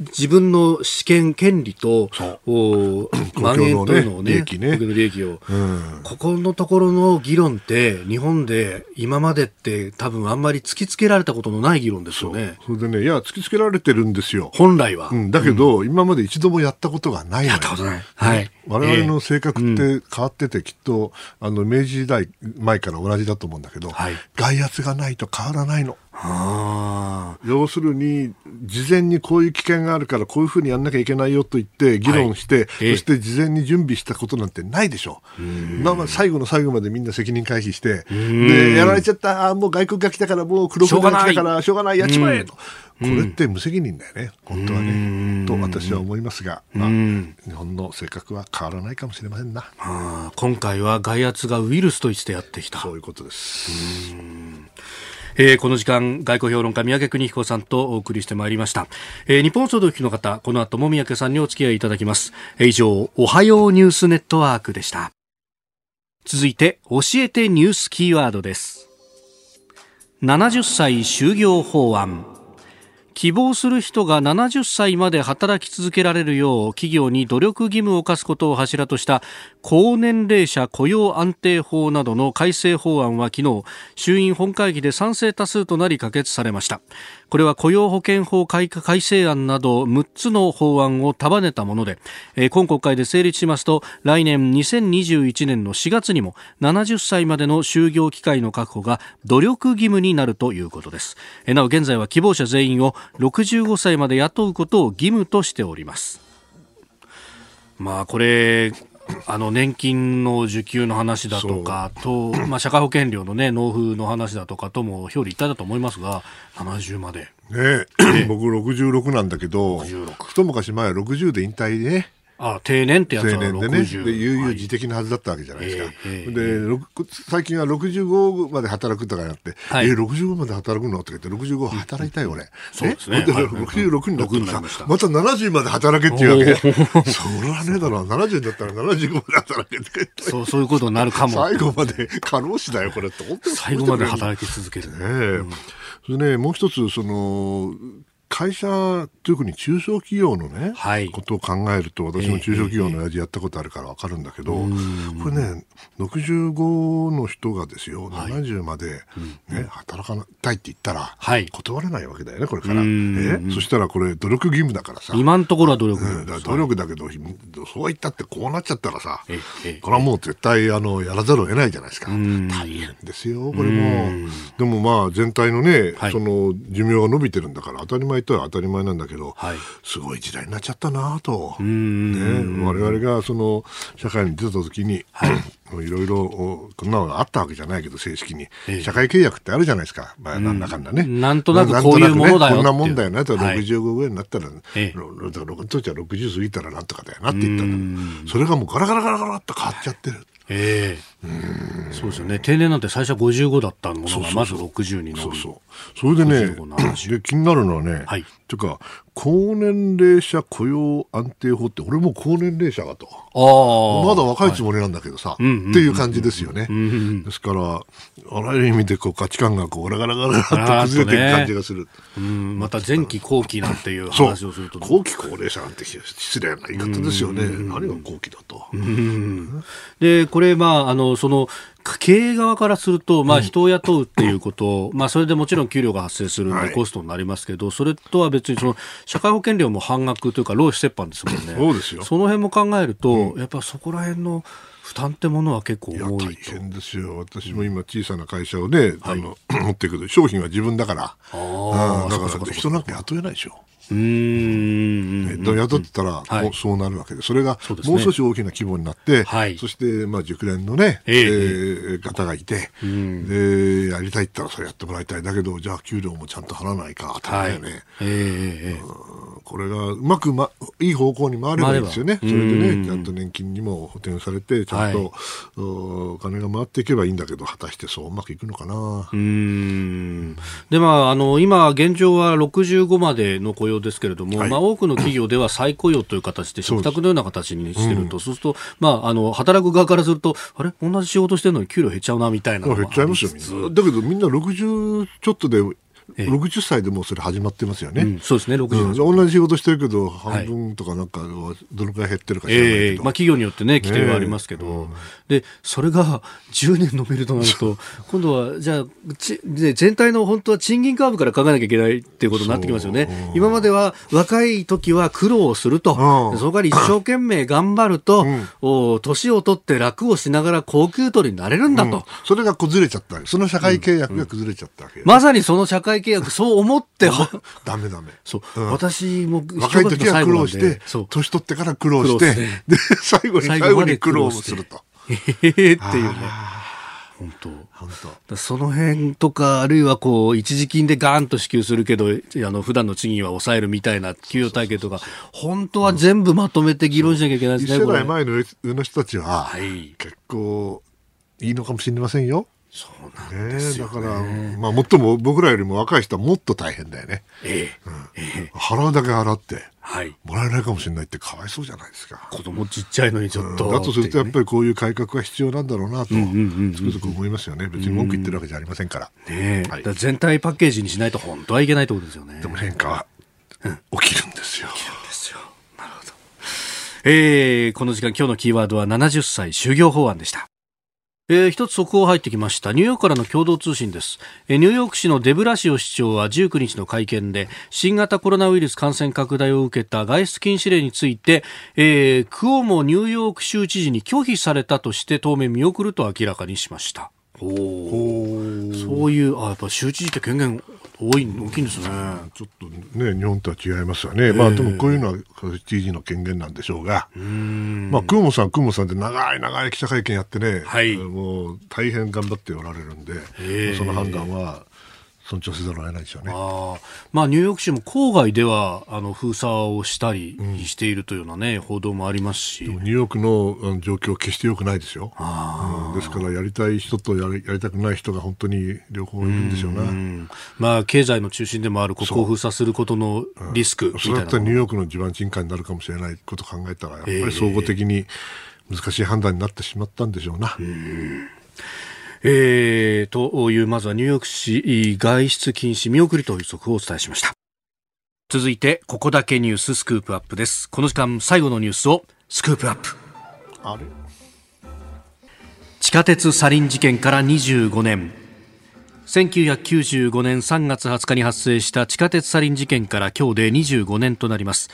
[SPEAKER 1] 自分の試験権利と、お蔓延 とのをね、
[SPEAKER 3] 利益ね
[SPEAKER 1] 利益を、
[SPEAKER 3] うん
[SPEAKER 1] ここのところの議論って、日本で今までって多分あんまり突きつけられたことのない議論ですよね。
[SPEAKER 3] それでね、いや、突きつけられてるんですよ。
[SPEAKER 1] 本来は。
[SPEAKER 3] うん、だけど、今まで一度もやったことがない
[SPEAKER 1] やったことない。はい。
[SPEAKER 3] 我々の性格って変わってて、きっと、あの、明治時代前から同じだと思うんだけど、
[SPEAKER 1] はい。
[SPEAKER 3] 外圧がないと変わらないの。
[SPEAKER 1] あ。
[SPEAKER 3] 要するに、事前にこういう危険があるから、こういうふうにやんなきゃいけないよと言って、議論して、
[SPEAKER 1] ええ。
[SPEAKER 3] そして事前に準備したことなんてないでしょ。う。最後の最後までみんな責任回避して、で、やられちゃった、もう外国が来たから、もう黒国が来たから、しょうがない、やっちまえと。これって無責任だよね、本当はね。と私は思いますが、まあ、日本の性格は変わらないかもしれませんな。
[SPEAKER 1] あー今回は外圧がウイルスとしてやってきた。
[SPEAKER 3] そういうことです。
[SPEAKER 1] えーこの時間、外交評論家、三宅邦彦さんとお送りしてまいりました。えー日本総動機の方、この後も三宅さんにお付き合いいただきます。えー以上、おはようニュースネットワークでした。続いて、教えてニュースキーワードです。70歳就業法案。希望する人が70歳まで働き続けられるよう企業に努力義務を課すことを柱とした高年齢者雇用安定法などの改正法案は昨日衆院本会議で賛成多数となり可決されました。これは雇用保険法改正案など6つの法案を束ねたもので、えー今国会で成立しますと来年2021年の4月にも70歳までの就業機会の確保が努力義務になるということです。えーなお現在は希望者全員を65歳まで雇うことを義務としております。まあこれあの年金の受給の話だとかと、まあ、社会保険料の、ね、納付の話だとかとも表裏一体だと思いますが70まで。
[SPEAKER 3] ねえ。僕66なんだけど、
[SPEAKER 1] 66
[SPEAKER 3] 一昔前は60で引退でね、
[SPEAKER 1] あ定年ってやつ
[SPEAKER 3] 定
[SPEAKER 1] は
[SPEAKER 3] 年でね、
[SPEAKER 1] 60
[SPEAKER 3] で悠々自適なはずだったわけじゃないですか。
[SPEAKER 1] ええええ
[SPEAKER 3] で、最近は65まで働くとかになって、
[SPEAKER 1] はい。
[SPEAKER 3] え、65まで働くの？とか言って、65働いたよ、俺。
[SPEAKER 1] そうですね。
[SPEAKER 3] え？
[SPEAKER 1] はい。
[SPEAKER 3] 66になった。
[SPEAKER 1] 6になりました。
[SPEAKER 3] らさ、また70まで働けっていうわけ。それはねえだろ、70だったら75まで働けって。
[SPEAKER 1] そうそういうことになるかも。
[SPEAKER 3] 最後まで過労死だよ、これって。
[SPEAKER 1] 最後まで働き続ける、
[SPEAKER 3] ねえ、それね、もう一つ、その、会社、特に中小企業のね、
[SPEAKER 1] はい。
[SPEAKER 3] ことを考えると、私も中小企業の親父やったことあるから分かるんだけど、これね、65の人がですよ、70まで、ね、働かなたいって言ったら、
[SPEAKER 1] はい。
[SPEAKER 3] 断れないわけだよね、これから。
[SPEAKER 1] うん。
[SPEAKER 3] えそしたらこれ、努力義務だからさ。
[SPEAKER 1] 今のところは努力義
[SPEAKER 3] うん。努力だけど、そう言ったってこうなっちゃったらさ
[SPEAKER 1] ええええ、
[SPEAKER 3] これはもう絶対あのやらざるを得ないじゃないですか。大変ですよ、これも。でもまあ全体のね、
[SPEAKER 1] はい。
[SPEAKER 3] その寿命が伸びてるんだから当たり前とは当たり前なんだけど、
[SPEAKER 1] はい。
[SPEAKER 3] すごい時代になっちゃったなと。
[SPEAKER 1] ん。
[SPEAKER 3] ね、我々がその社会に出た時に、い。ろいろおこんなのがあったわけじゃないけど正式に、
[SPEAKER 1] ええ。
[SPEAKER 3] 社会契約ってあるじゃないですか、まあ、なんだかんだね、
[SPEAKER 1] なんとなくこういうものだよ
[SPEAKER 3] こんなもんだよねと。
[SPEAKER 1] はい。
[SPEAKER 3] 65ぐらいになったら当時は60過ぎたらなんとかだよなって言ったん。だそれがもうガラガラガラガラっと変わっちゃってる。
[SPEAKER 1] ええそうですよね定年なんて最初は55だったものがまず60になる
[SPEAKER 3] そうそう。それでね
[SPEAKER 1] 55 70、
[SPEAKER 3] で気になるのはね、
[SPEAKER 1] はい
[SPEAKER 3] ていうか、高年齢者雇用安定法って、俺も高年齢者がと。まだ若いつもりなんだけどさ、っていう感じですよね。ですから、あらゆる意味でこう価値観がこうガラガラガラガラっと崩れていく感じがする。
[SPEAKER 1] うんまた前期後期なんていう話をすると。
[SPEAKER 3] 後期高齢者なんて失礼な言い方ですよね。何が後期だと。
[SPEAKER 1] でこれ、まあ、あのその経営側からすると、まあ、人を雇うっていうこと、まあ、それでもちろん給料が発生するん
[SPEAKER 3] はい
[SPEAKER 1] でコストになりますけど、それとは別にその社会保険料も半額というか労使折半ですもんね。
[SPEAKER 3] そうですよ
[SPEAKER 1] その辺も考えると、やっぱそこら辺の負担ってものは結構
[SPEAKER 3] いや、大
[SPEAKER 1] 重いと。
[SPEAKER 3] 変ですよ。私も今小さな会社をね、あの、持っていくけど、商品は自分だから。
[SPEAKER 1] あ
[SPEAKER 3] うんだから人なんか雇えないでしょ。
[SPEAKER 1] うん。
[SPEAKER 3] ね雇ってたら、うそうなるわけで、それがもう少し大きな規模になって、
[SPEAKER 1] はい。
[SPEAKER 3] そして、まあ、熟練のね、
[SPEAKER 1] ええ
[SPEAKER 3] えー方がいて、で、やりたいって言ったらそれやってもらいたい。だけど、じゃあ給料もちゃんと払わないか、当たり前よね。これがうまく、ま、いい方向に回ればいいですよね。それでね、ちゃんと年金にも補填されて、ちゃんと、おお金が回っていけばいいんだけど、果たしてそううまくいくのかな。
[SPEAKER 1] うん。でまあ、あの今、現状は65までの雇用ですけれども、
[SPEAKER 3] はい。
[SPEAKER 1] まあ、多くの企業では再雇用という形で、食卓のような形にしてると、そうすると、まあ、あの働く側からすると、あれ、同じ仕事してるのに給料減っちゃうなみたいな
[SPEAKER 3] 減っちゃいますよ。だけど、みんな60ちょっとで、
[SPEAKER 1] ええ。
[SPEAKER 3] 60歳でもうそれ始まってますよね。
[SPEAKER 1] うんそうですね、60
[SPEAKER 3] うん、同じ仕事してるけど、半分とかなんか、どのくらい減ってるか知らないけど。
[SPEAKER 1] ええまあ、企業によってね、規定はありますけど、で、それが10年伸びるとなると、今度は、じゃあ、ちで全体の本当は賃金カーブから考えなきゃいけないっていうことになってきますよね。今までは若い時は苦労すると、そこから一生懸命頑張ると、
[SPEAKER 3] ん。
[SPEAKER 1] お年を取って楽をしながら高級取りになれるんだと。
[SPEAKER 3] うん。それが崩れちゃった。その社会契約が崩れちゃったわけ。よ、
[SPEAKER 1] まさにその社会契約、そう思って、
[SPEAKER 3] ダメダメ。
[SPEAKER 1] そう、
[SPEAKER 3] うん
[SPEAKER 1] 私も
[SPEAKER 3] 若い時は苦労して年取ってから苦労して、で、最後に最後に苦労すると。
[SPEAKER 1] へへへっていうね。本当。
[SPEAKER 3] 本当。
[SPEAKER 1] だその辺とか、あるいはこう、一時金でガーンと支給するけど、あの、普段の賃金は抑えるみたいな給与体系とか、本当は全部まとめて議論しなきゃいけないですね、
[SPEAKER 3] 一世代前の上の人たちは、
[SPEAKER 1] はい。
[SPEAKER 3] 結構いいのかもしれませんよ。
[SPEAKER 1] そうなん
[SPEAKER 3] ね
[SPEAKER 1] ですよ、
[SPEAKER 3] だから、
[SPEAKER 1] ね。
[SPEAKER 3] まあ、もっとも僕らよりも若い人はもっと大変だよね。
[SPEAKER 1] ええ。
[SPEAKER 3] 払うだけ払って、
[SPEAKER 1] はい。
[SPEAKER 3] もらえないかもしれないってかわいそうじゃないですか。
[SPEAKER 1] 子供ちっちゃいのにちょっと。
[SPEAKER 3] だとするとやっ
[SPEAKER 1] り。
[SPEAKER 3] ぱりこういう改革が必要なんだろうなと、
[SPEAKER 1] んうんうん
[SPEAKER 3] つくづく思いますよね。別に文句言ってるわけじゃありませんから。
[SPEAKER 1] ねえ、
[SPEAKER 3] はい
[SPEAKER 1] ら全体パッケージにしないと本当はいけないってことですよね。
[SPEAKER 3] でも変化は起きるんですよ。
[SPEAKER 1] ですよ。なるほど。えー、この時間今日のキーワードは70歳就業法案でした。えー、一つ速報入ってきました。ニューヨークからの共同通信です。えーニューヨーク市のデブラシオ市長は19日の会見で、新型コロナウイルス感染拡大を受けた外出禁止令について、えー、クオモニューヨーク州知事に拒否されたとして当面見送ると明らかにしました。おーそういう、あ、やっぱ州知事って権限多い、大きいんですね。
[SPEAKER 3] ちょっとね、日本とは違いますよね。まあでもこういうのは知事の権限なんでしょうが、まあ、クーモさん、クーモさんで長い長い記者会見やってね、
[SPEAKER 1] はい。
[SPEAKER 3] もう大変頑張っておられるんで、
[SPEAKER 1] え。
[SPEAKER 3] その判断は尊重せざるを得ないでしょうね。
[SPEAKER 1] ああまあ、ニューヨーク市も郊外ではあの封鎖をしたりしているというような、ね報道もありますし、
[SPEAKER 3] ニューヨークの状況は決して良くないですよ。うん。ですから、やりたい人とやりやりたくない人が本当に両方いるんでしょうな。
[SPEAKER 1] うん。まあ、経済の中心でもあるここを封鎖することのリスクみたいな
[SPEAKER 3] それだったらニューヨークの地盤沈下になるかもしれないことを考えたら、やっぱ
[SPEAKER 1] ええ
[SPEAKER 3] り総合的に難しい判断になってしまったんでしょうな。
[SPEAKER 1] えー、という、まずはニューヨーク市外出禁止見送りという速報をお伝えしました。続いて、ここだけニューススクープアップです。この時間、最後のニュースをスクープアップ。
[SPEAKER 3] あれ？
[SPEAKER 1] 地下鉄サリン事件から25年1995年3月20日に発生した地下鉄サリン事件から今日で25年となります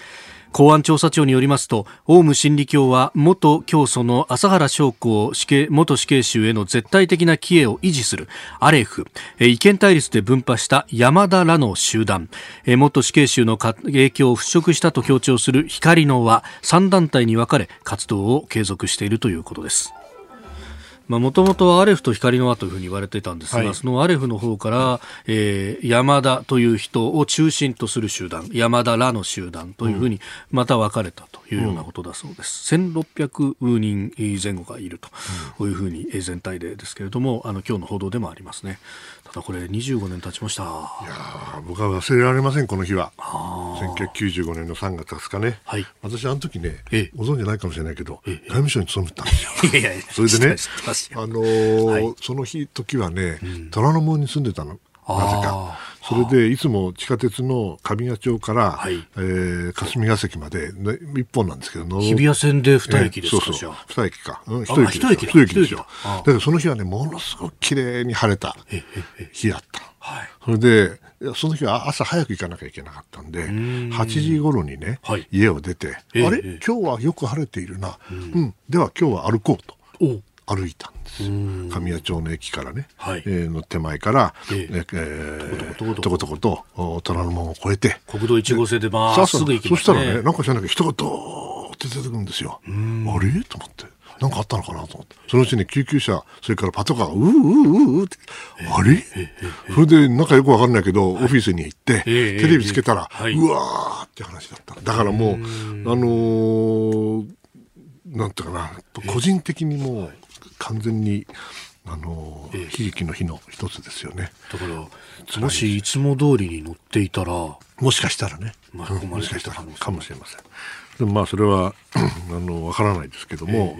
[SPEAKER 1] 公安調査庁によりますとオウム真理教は元教祖の麻原将校死刑元死刑囚への絶対的な帰依を維持するアレフ意見対立で分派した山田らの集団。元死刑囚の影響を払拭したと強調する光の輪3団体に分かれ活動を継続しているということです。もともとはアレフと光の輪というふうに言われていたんですが、
[SPEAKER 3] はい
[SPEAKER 1] そのアレフの方から、えー山田という人を中心とする集団山田らの集団というふうにまた分かれたというようなことだそうです、1600人前後がいるというふうにえー全体でですけれどもあの今日の報道でもありますね。ただこれ25年経ちました。
[SPEAKER 3] いやー僕は忘れられません、この日は。1995年の3月20日ね。
[SPEAKER 1] はい。
[SPEAKER 3] 私、あの時ね
[SPEAKER 1] ええ、
[SPEAKER 3] ご存知ないかもしれないけど、
[SPEAKER 1] ええ。
[SPEAKER 3] 外務省に勤めてたんですよ。
[SPEAKER 1] いやいや
[SPEAKER 3] それでね
[SPEAKER 1] 知ってますよ。
[SPEAKER 3] あのー
[SPEAKER 1] はい。
[SPEAKER 3] その日、時はね、虎ノ門に住んでたの。なぜ
[SPEAKER 1] あ
[SPEAKER 3] か。それで、いつも地下鉄の神谷町から、
[SPEAKER 1] はい。
[SPEAKER 3] えー霞ヶ関まで、ね、一本なんですけど、の
[SPEAKER 1] 日比谷線で2駅ですか、
[SPEAKER 3] ええそうそう。二駅か。うん、一駅ですよ。
[SPEAKER 1] 一駅
[SPEAKER 3] ですよ。
[SPEAKER 1] だ。
[SPEAKER 3] けどその日はね、ものすごく綺麗に晴れた。日だった。
[SPEAKER 1] はい。
[SPEAKER 3] それで、その日は朝早く行かなきゃいけなかったんで、8時頃にね、
[SPEAKER 1] はい。
[SPEAKER 3] 家を出て、
[SPEAKER 1] ええ
[SPEAKER 3] あれ、
[SPEAKER 1] ええ。
[SPEAKER 3] 今日はよく晴れているな。うん、では今日は歩こうと。
[SPEAKER 1] お
[SPEAKER 3] 歩いたんです神谷町の駅からね、
[SPEAKER 1] はい。
[SPEAKER 3] えーの手前から、
[SPEAKER 1] ええ。
[SPEAKER 3] えー
[SPEAKER 1] とことこと
[SPEAKER 3] とことことお虎ノ門を越えて
[SPEAKER 1] 国道1号線でまっすぐ行き
[SPEAKER 3] そした
[SPEAKER 1] ますね。
[SPEAKER 3] らねなんか知らないけど人がドーって出てくるんですよあれと思ってなんかあったのかなと思ってそのうちに救急車それからパトカーがうーうーうーってあれそれでなんかよくわかんないけど、オフィスに行って、
[SPEAKER 1] ええ
[SPEAKER 3] テレビつけたら、
[SPEAKER 1] はいう
[SPEAKER 3] わーって話だっただからもうあのーなんていうかな個人的にもう完全にあのー悲劇の日の一つですよね。
[SPEAKER 1] だから、もしいつも通りに乗っていたら、
[SPEAKER 3] もしかしたらね、
[SPEAKER 1] まれ
[SPEAKER 3] も。してかしたらかもしれません。でもまあそれは あのわからないですけども、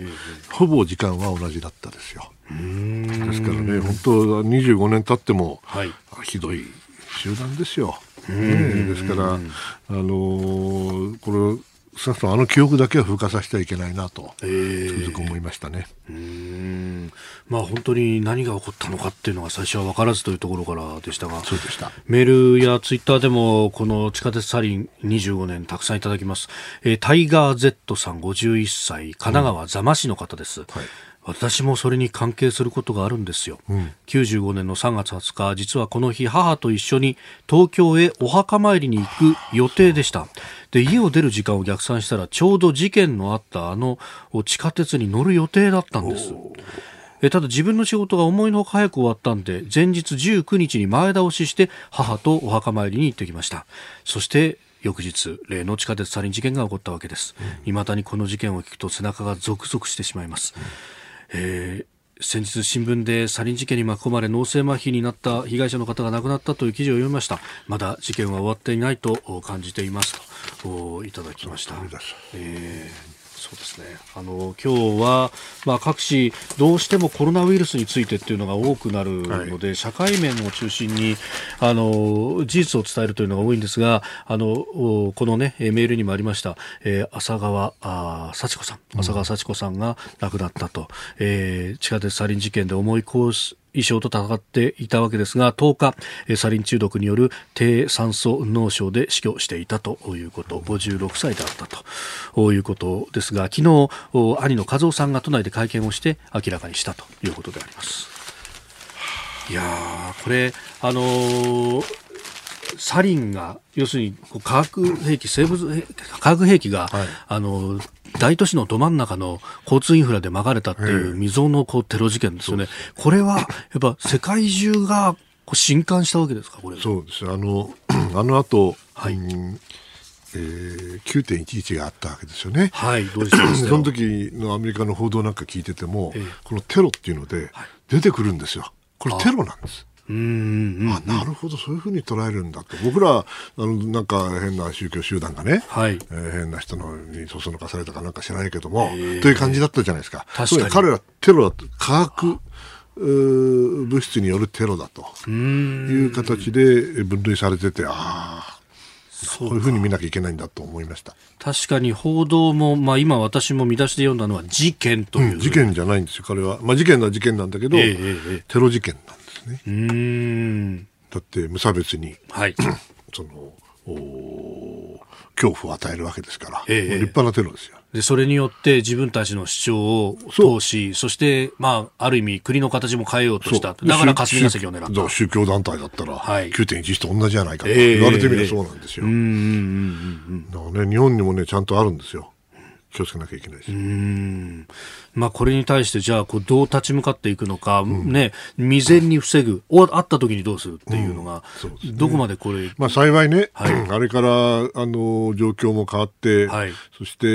[SPEAKER 3] ほぼ時間は同じだったですよ。ですからね本当25年経っても、
[SPEAKER 1] はい。
[SPEAKER 3] ひどい集団ですよ、ねえですからあのーこれ少なくともあの記憶だけは風化させてはいけないなと、つくづく思いましたね。
[SPEAKER 1] うーん。まあ本当に何が起こったのかっていうのが最初は分からずというところからでしたが、
[SPEAKER 3] そうでした。
[SPEAKER 1] メールやツイッターでもこの地下鉄サリン25年たくさんいただきます。えータイガー Z さん51歳、神奈川座間市の方です。私もそれに関係することがあるんですよ、95年の3月20日実はこの日母と一緒に東京へお墓参りに行く予定でしたで家を出る時間を逆算したらちょうど事件のあったあの地下鉄に乗る予定だったんです。えただ自分の仕事が思いのほか早く終わったんで前日19日に前倒しして母とお墓参りに行ってきました。そして翌日例の地下鉄サリン事件が起こったわけです。未だにこの事件を聞くと背中がゾクゾクしてしまいます、えー先日新聞でサリン事件に巻き込まれ脳性麻痺になった被害者の方が亡くなったという記事を読みました。まだ事件は終わっていないと感じていますとおいただきました。えーそうですね。あの今日はまあ各紙どうしてもコロナウイルスについてっていうのが多くなるので、社会面を中心にあの事実を伝えるというのが多いんですが、あのおこのねえーメールにもありました、えー浅川幸子さん、浅川幸子さんが亡くなったと、えー地下鉄サリン事件で重い衣装と戦っていたわけですが10日サリン中毒による低酸素脳症で死去していたということ56歳だったということですが昨日お兄の和夫さんが都内で会見をして明らかにしたということであります。いやこれあのーサリンが要するに化学兵器生物兵化学兵器が、
[SPEAKER 3] はい
[SPEAKER 1] あの大都市のど真ん中の交通インフラでまかれたっていう未曾有のこうテロ事件ですよね。これはやっぱ世界中がこう震撼したわけですかこれ。
[SPEAKER 3] そうですあの あの後、
[SPEAKER 1] はい
[SPEAKER 3] うんえー9.11があったわけですよね。
[SPEAKER 1] はいどうでしょう
[SPEAKER 3] その時のアメリカの報道なんか聞いてても、
[SPEAKER 1] ええ
[SPEAKER 3] このテロっていうので出てくるんですよ。これテロなんです。
[SPEAKER 1] うーんうん。
[SPEAKER 3] あなるほど。そういうふうに捉えるんだと。僕らあのなんか変な宗教集団がね、
[SPEAKER 1] はい。
[SPEAKER 3] えー変な人のにそそのかされたかなんか知らないけども、という感じだったじゃないですか。
[SPEAKER 1] 確かに。
[SPEAKER 3] 彼らテロだと化学うー物質によるテロだという形で分類されててああこういうふうに見なきゃいけないんだと思いました、
[SPEAKER 1] 確かに報道も、まあ、今私も見出しで読んだのは事件という、
[SPEAKER 3] うん事件じゃないんですよ彼は、まあ、事件は事件なんだけど、
[SPEAKER 1] ええええ
[SPEAKER 3] テロ事件なんですね。
[SPEAKER 1] うーん。
[SPEAKER 3] だって無差別に
[SPEAKER 1] はい。
[SPEAKER 3] そのお恐怖を与えるわけですから、
[SPEAKER 1] ええ
[SPEAKER 3] 立派なテロですよ。
[SPEAKER 1] でそれによって自分たちの主張を通しそして、まあ、ある意味国の形も変えようとした。だから霞が関を狙った。
[SPEAKER 3] 宗宗教団体だったら、
[SPEAKER 1] はい。
[SPEAKER 3] 9.11と同じじゃないかと
[SPEAKER 1] ええ
[SPEAKER 3] 言われてみればそうなんですよ。ね、日本にもね、ちゃんとあるんですよ。気をつけなきゃいけないです。
[SPEAKER 1] うん。うんまあ、これに対してじゃあこうどう立ち向かっていくのか、ね、未然に防ぐおあった時にどうするっていうのが、
[SPEAKER 3] そうですね
[SPEAKER 1] どこまでこれ、
[SPEAKER 3] まあ幸いね、
[SPEAKER 1] はい。
[SPEAKER 3] あれから、あの、状況も変わって、
[SPEAKER 1] はい。
[SPEAKER 3] そして、え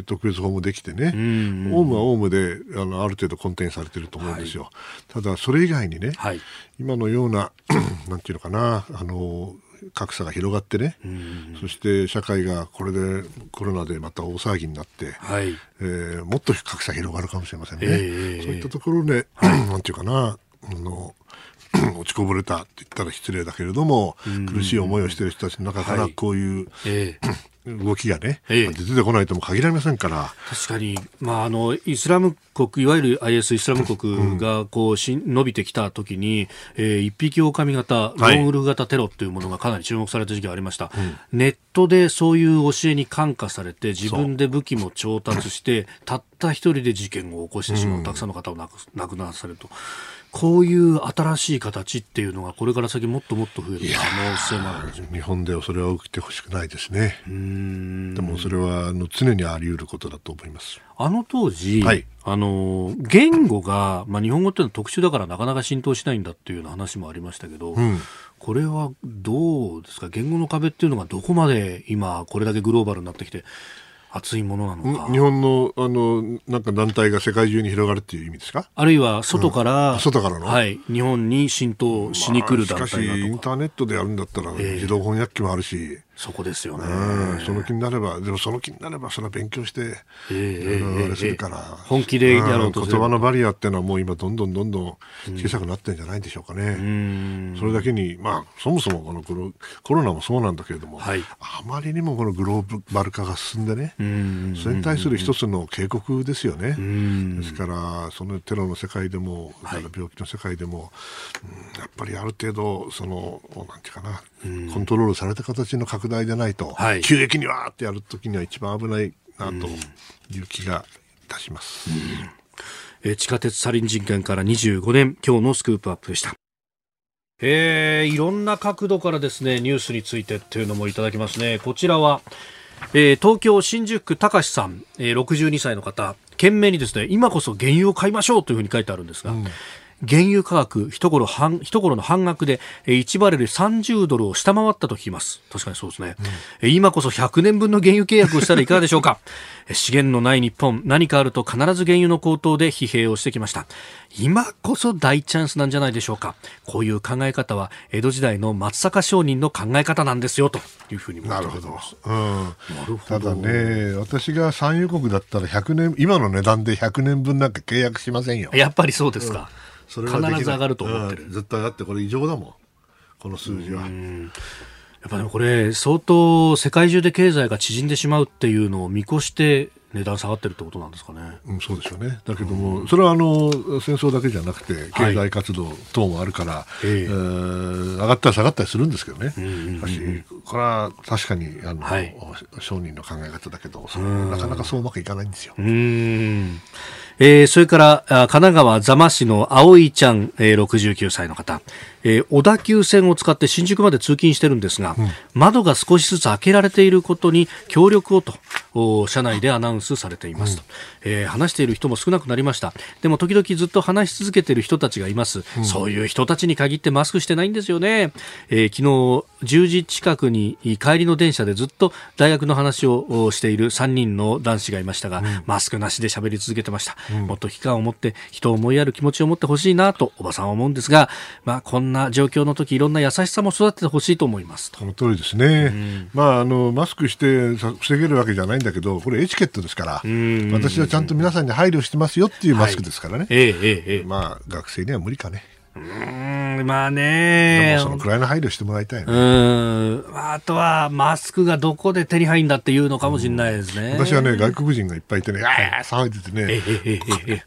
[SPEAKER 3] ー特別法もできてね、
[SPEAKER 1] ん
[SPEAKER 3] オウムはオウムで、あの、ある程度コンテンツされてると思うんですよ。ただ、それ以外にね、
[SPEAKER 1] はい。
[SPEAKER 3] 今のような、なんていうのかな、あの、格差が広がってね、そして社会がこれでコロナでまた大騒ぎになって、
[SPEAKER 1] はい。
[SPEAKER 3] えーもっと格差広がるかもしれませんね。
[SPEAKER 1] ええ
[SPEAKER 3] そういったところで、なんていうかな、あの、落ちこぼれたって言ったら失礼だけれども、苦しい思いをしている人たちの中から
[SPEAKER 1] はい。
[SPEAKER 3] こういう
[SPEAKER 1] ええ
[SPEAKER 3] 動きがね、
[SPEAKER 1] ええ。
[SPEAKER 3] 出てこないとも限られませんから、
[SPEAKER 1] 確かに、まあ、あのイスラム国いわゆる IS イスラム国がこうし伸びてきたときに、えー、一匹狼型、ロンウルフ型テロというものがかなり注目された時期がありました、ネットでそういう教えに感化されて自分で武器も調達してたった一人で事件を起こしてしまう、たくさんの方を亡く亡くならされると。こういう新しい形っていうのがこれから先もっともっと増える可能性もある。んですよ、
[SPEAKER 3] 日本ではそれは起きてほしくないですね。でもそれはあの常にあり得ることだと思います。
[SPEAKER 1] あの当時、はい、あの言語が、まあ、日本語っていうのは特殊だからなかなか浸透しないんだっていうような話もありましたけど、うん、これはどうですか？言語の壁っていうのがどこまで今これだけグローバルになってきて熱いものなのか。
[SPEAKER 3] 日本のあのなんか団体が世界中に広がるっていう意味ですか？
[SPEAKER 1] あるいは外から、
[SPEAKER 3] うん、外からの、
[SPEAKER 1] はい、日本に浸透しに来る団体
[SPEAKER 3] が、まあ、しかしインターネットでやるんだったら、自動翻訳機もあるし
[SPEAKER 1] そこですよね、
[SPEAKER 3] その気になればでもその気になればそれは勉強して、えー、あれするから、
[SPEAKER 1] 本気でやろうと
[SPEAKER 3] 言葉のバリアっていうのはもう今どんどんどんどん小さくなってるんじゃないでしょうかね、それだけにまあそもそもこのコロナもそうなんだけれども、はい、あまりにもこのグローバル化が進んでねそれに対する一つの警告ですよね。ですからそのテロの世界でも病気の世界でも、うん、やっぱりある程度そのなんていうかなコントロールされた形の拡大でないと、はい、急激にわーってやるときには一番危ないなという気がいたします。
[SPEAKER 1] え地下鉄サリン人権から25年今日のスクープアップでした。えー、いろんな角度からですねニュースについてっていうのもいただきますね。こちらは、えー、東京新宿区高さん、えー、62歳の方懸命にですね今こそ原油を買いましょうというふうに書いてあるんですが、うん原油価格一頃半一頃の半額で1バレル30ドルを下回ったと聞きます。確かにそうですね、うん、今こそ100年分の原油契約をしたらいかがでしょうか？資源のない日本何かあると必ず原油の高騰で疲弊をしてきました。今こそ大チャンスなんじゃないでしょうか？こういう考え方は江戸時代の松坂商人の考え方なんですよというふうに
[SPEAKER 3] なるほど、うん、ただね私が産油国だったら100年今の値段で100年分なんか契約しませんよ。
[SPEAKER 1] やっぱりそうですか、うん必ず上がると思ってる、
[SPEAKER 3] うん、絶対だってこれ異常だもんこの数字は。や
[SPEAKER 1] っぱでもこれ相当世界中で経済が縮んでしまうっていうのを見越して値段下がってるってことなんですかね。
[SPEAKER 3] うん、そうでしょうね。だけども、それはあの戦争だけじゃなくて経済活動等もあるから、はい、えー、上がったり下がったりするんですけどね。しかしこれは確かにあの、はい、商人の考え方だけど、なかなかそううまくいかないんですよ。うん
[SPEAKER 1] えー、それから神奈川座間市の葵ちゃん、えー、69歳の方、えー、小田急線を使って新宿まで通勤してるんですが、うん、窓が少しずつ開けられていることに協力をと車内でアナウンスされていますと、うん、えー、話している人も少なくなりました。でも時々ずっと話し続けている人たちがいます、うん、そういう人たちに限ってマスクしてないんですよね、えー、昨日10時近くに帰りの電車でずっと大学の話をしている3人の男子がいましたが、うん、マスクなしで喋り続けてました、もっと期間を持って人を思いやる気持ちを持ってほしいなとおばさんは思うんですが、まあ、こんな状況の時いろんな優しさも育ててほしいと思います
[SPEAKER 3] その通りですね、まあ、あのマスクして防げるわけじゃないんだけどこれエチケットですから私はちゃんと皆さんに配慮してますよっていうマスクですからね、はい、まあ学生には無理かね。
[SPEAKER 1] うんまあね
[SPEAKER 3] そのくらいの配慮してもらいたいね。
[SPEAKER 1] うんあとはマスクがどこで手に入るんだっていうのかもしれないですね。
[SPEAKER 3] 私はね外国人がいっぱいいてね、ああ騒いでてね、ええええ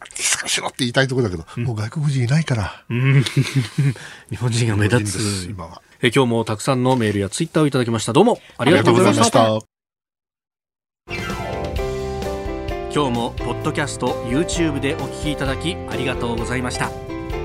[SPEAKER 3] しろって言いたいところだけど、うん、もう外国人いないから。
[SPEAKER 1] 日本人が目立つ今は。え今日もたくさんのメールやツイッターをいただきました。どうもありがとうございました。今日もポッドキャスト YouTube でお聞きいただきありがとうございました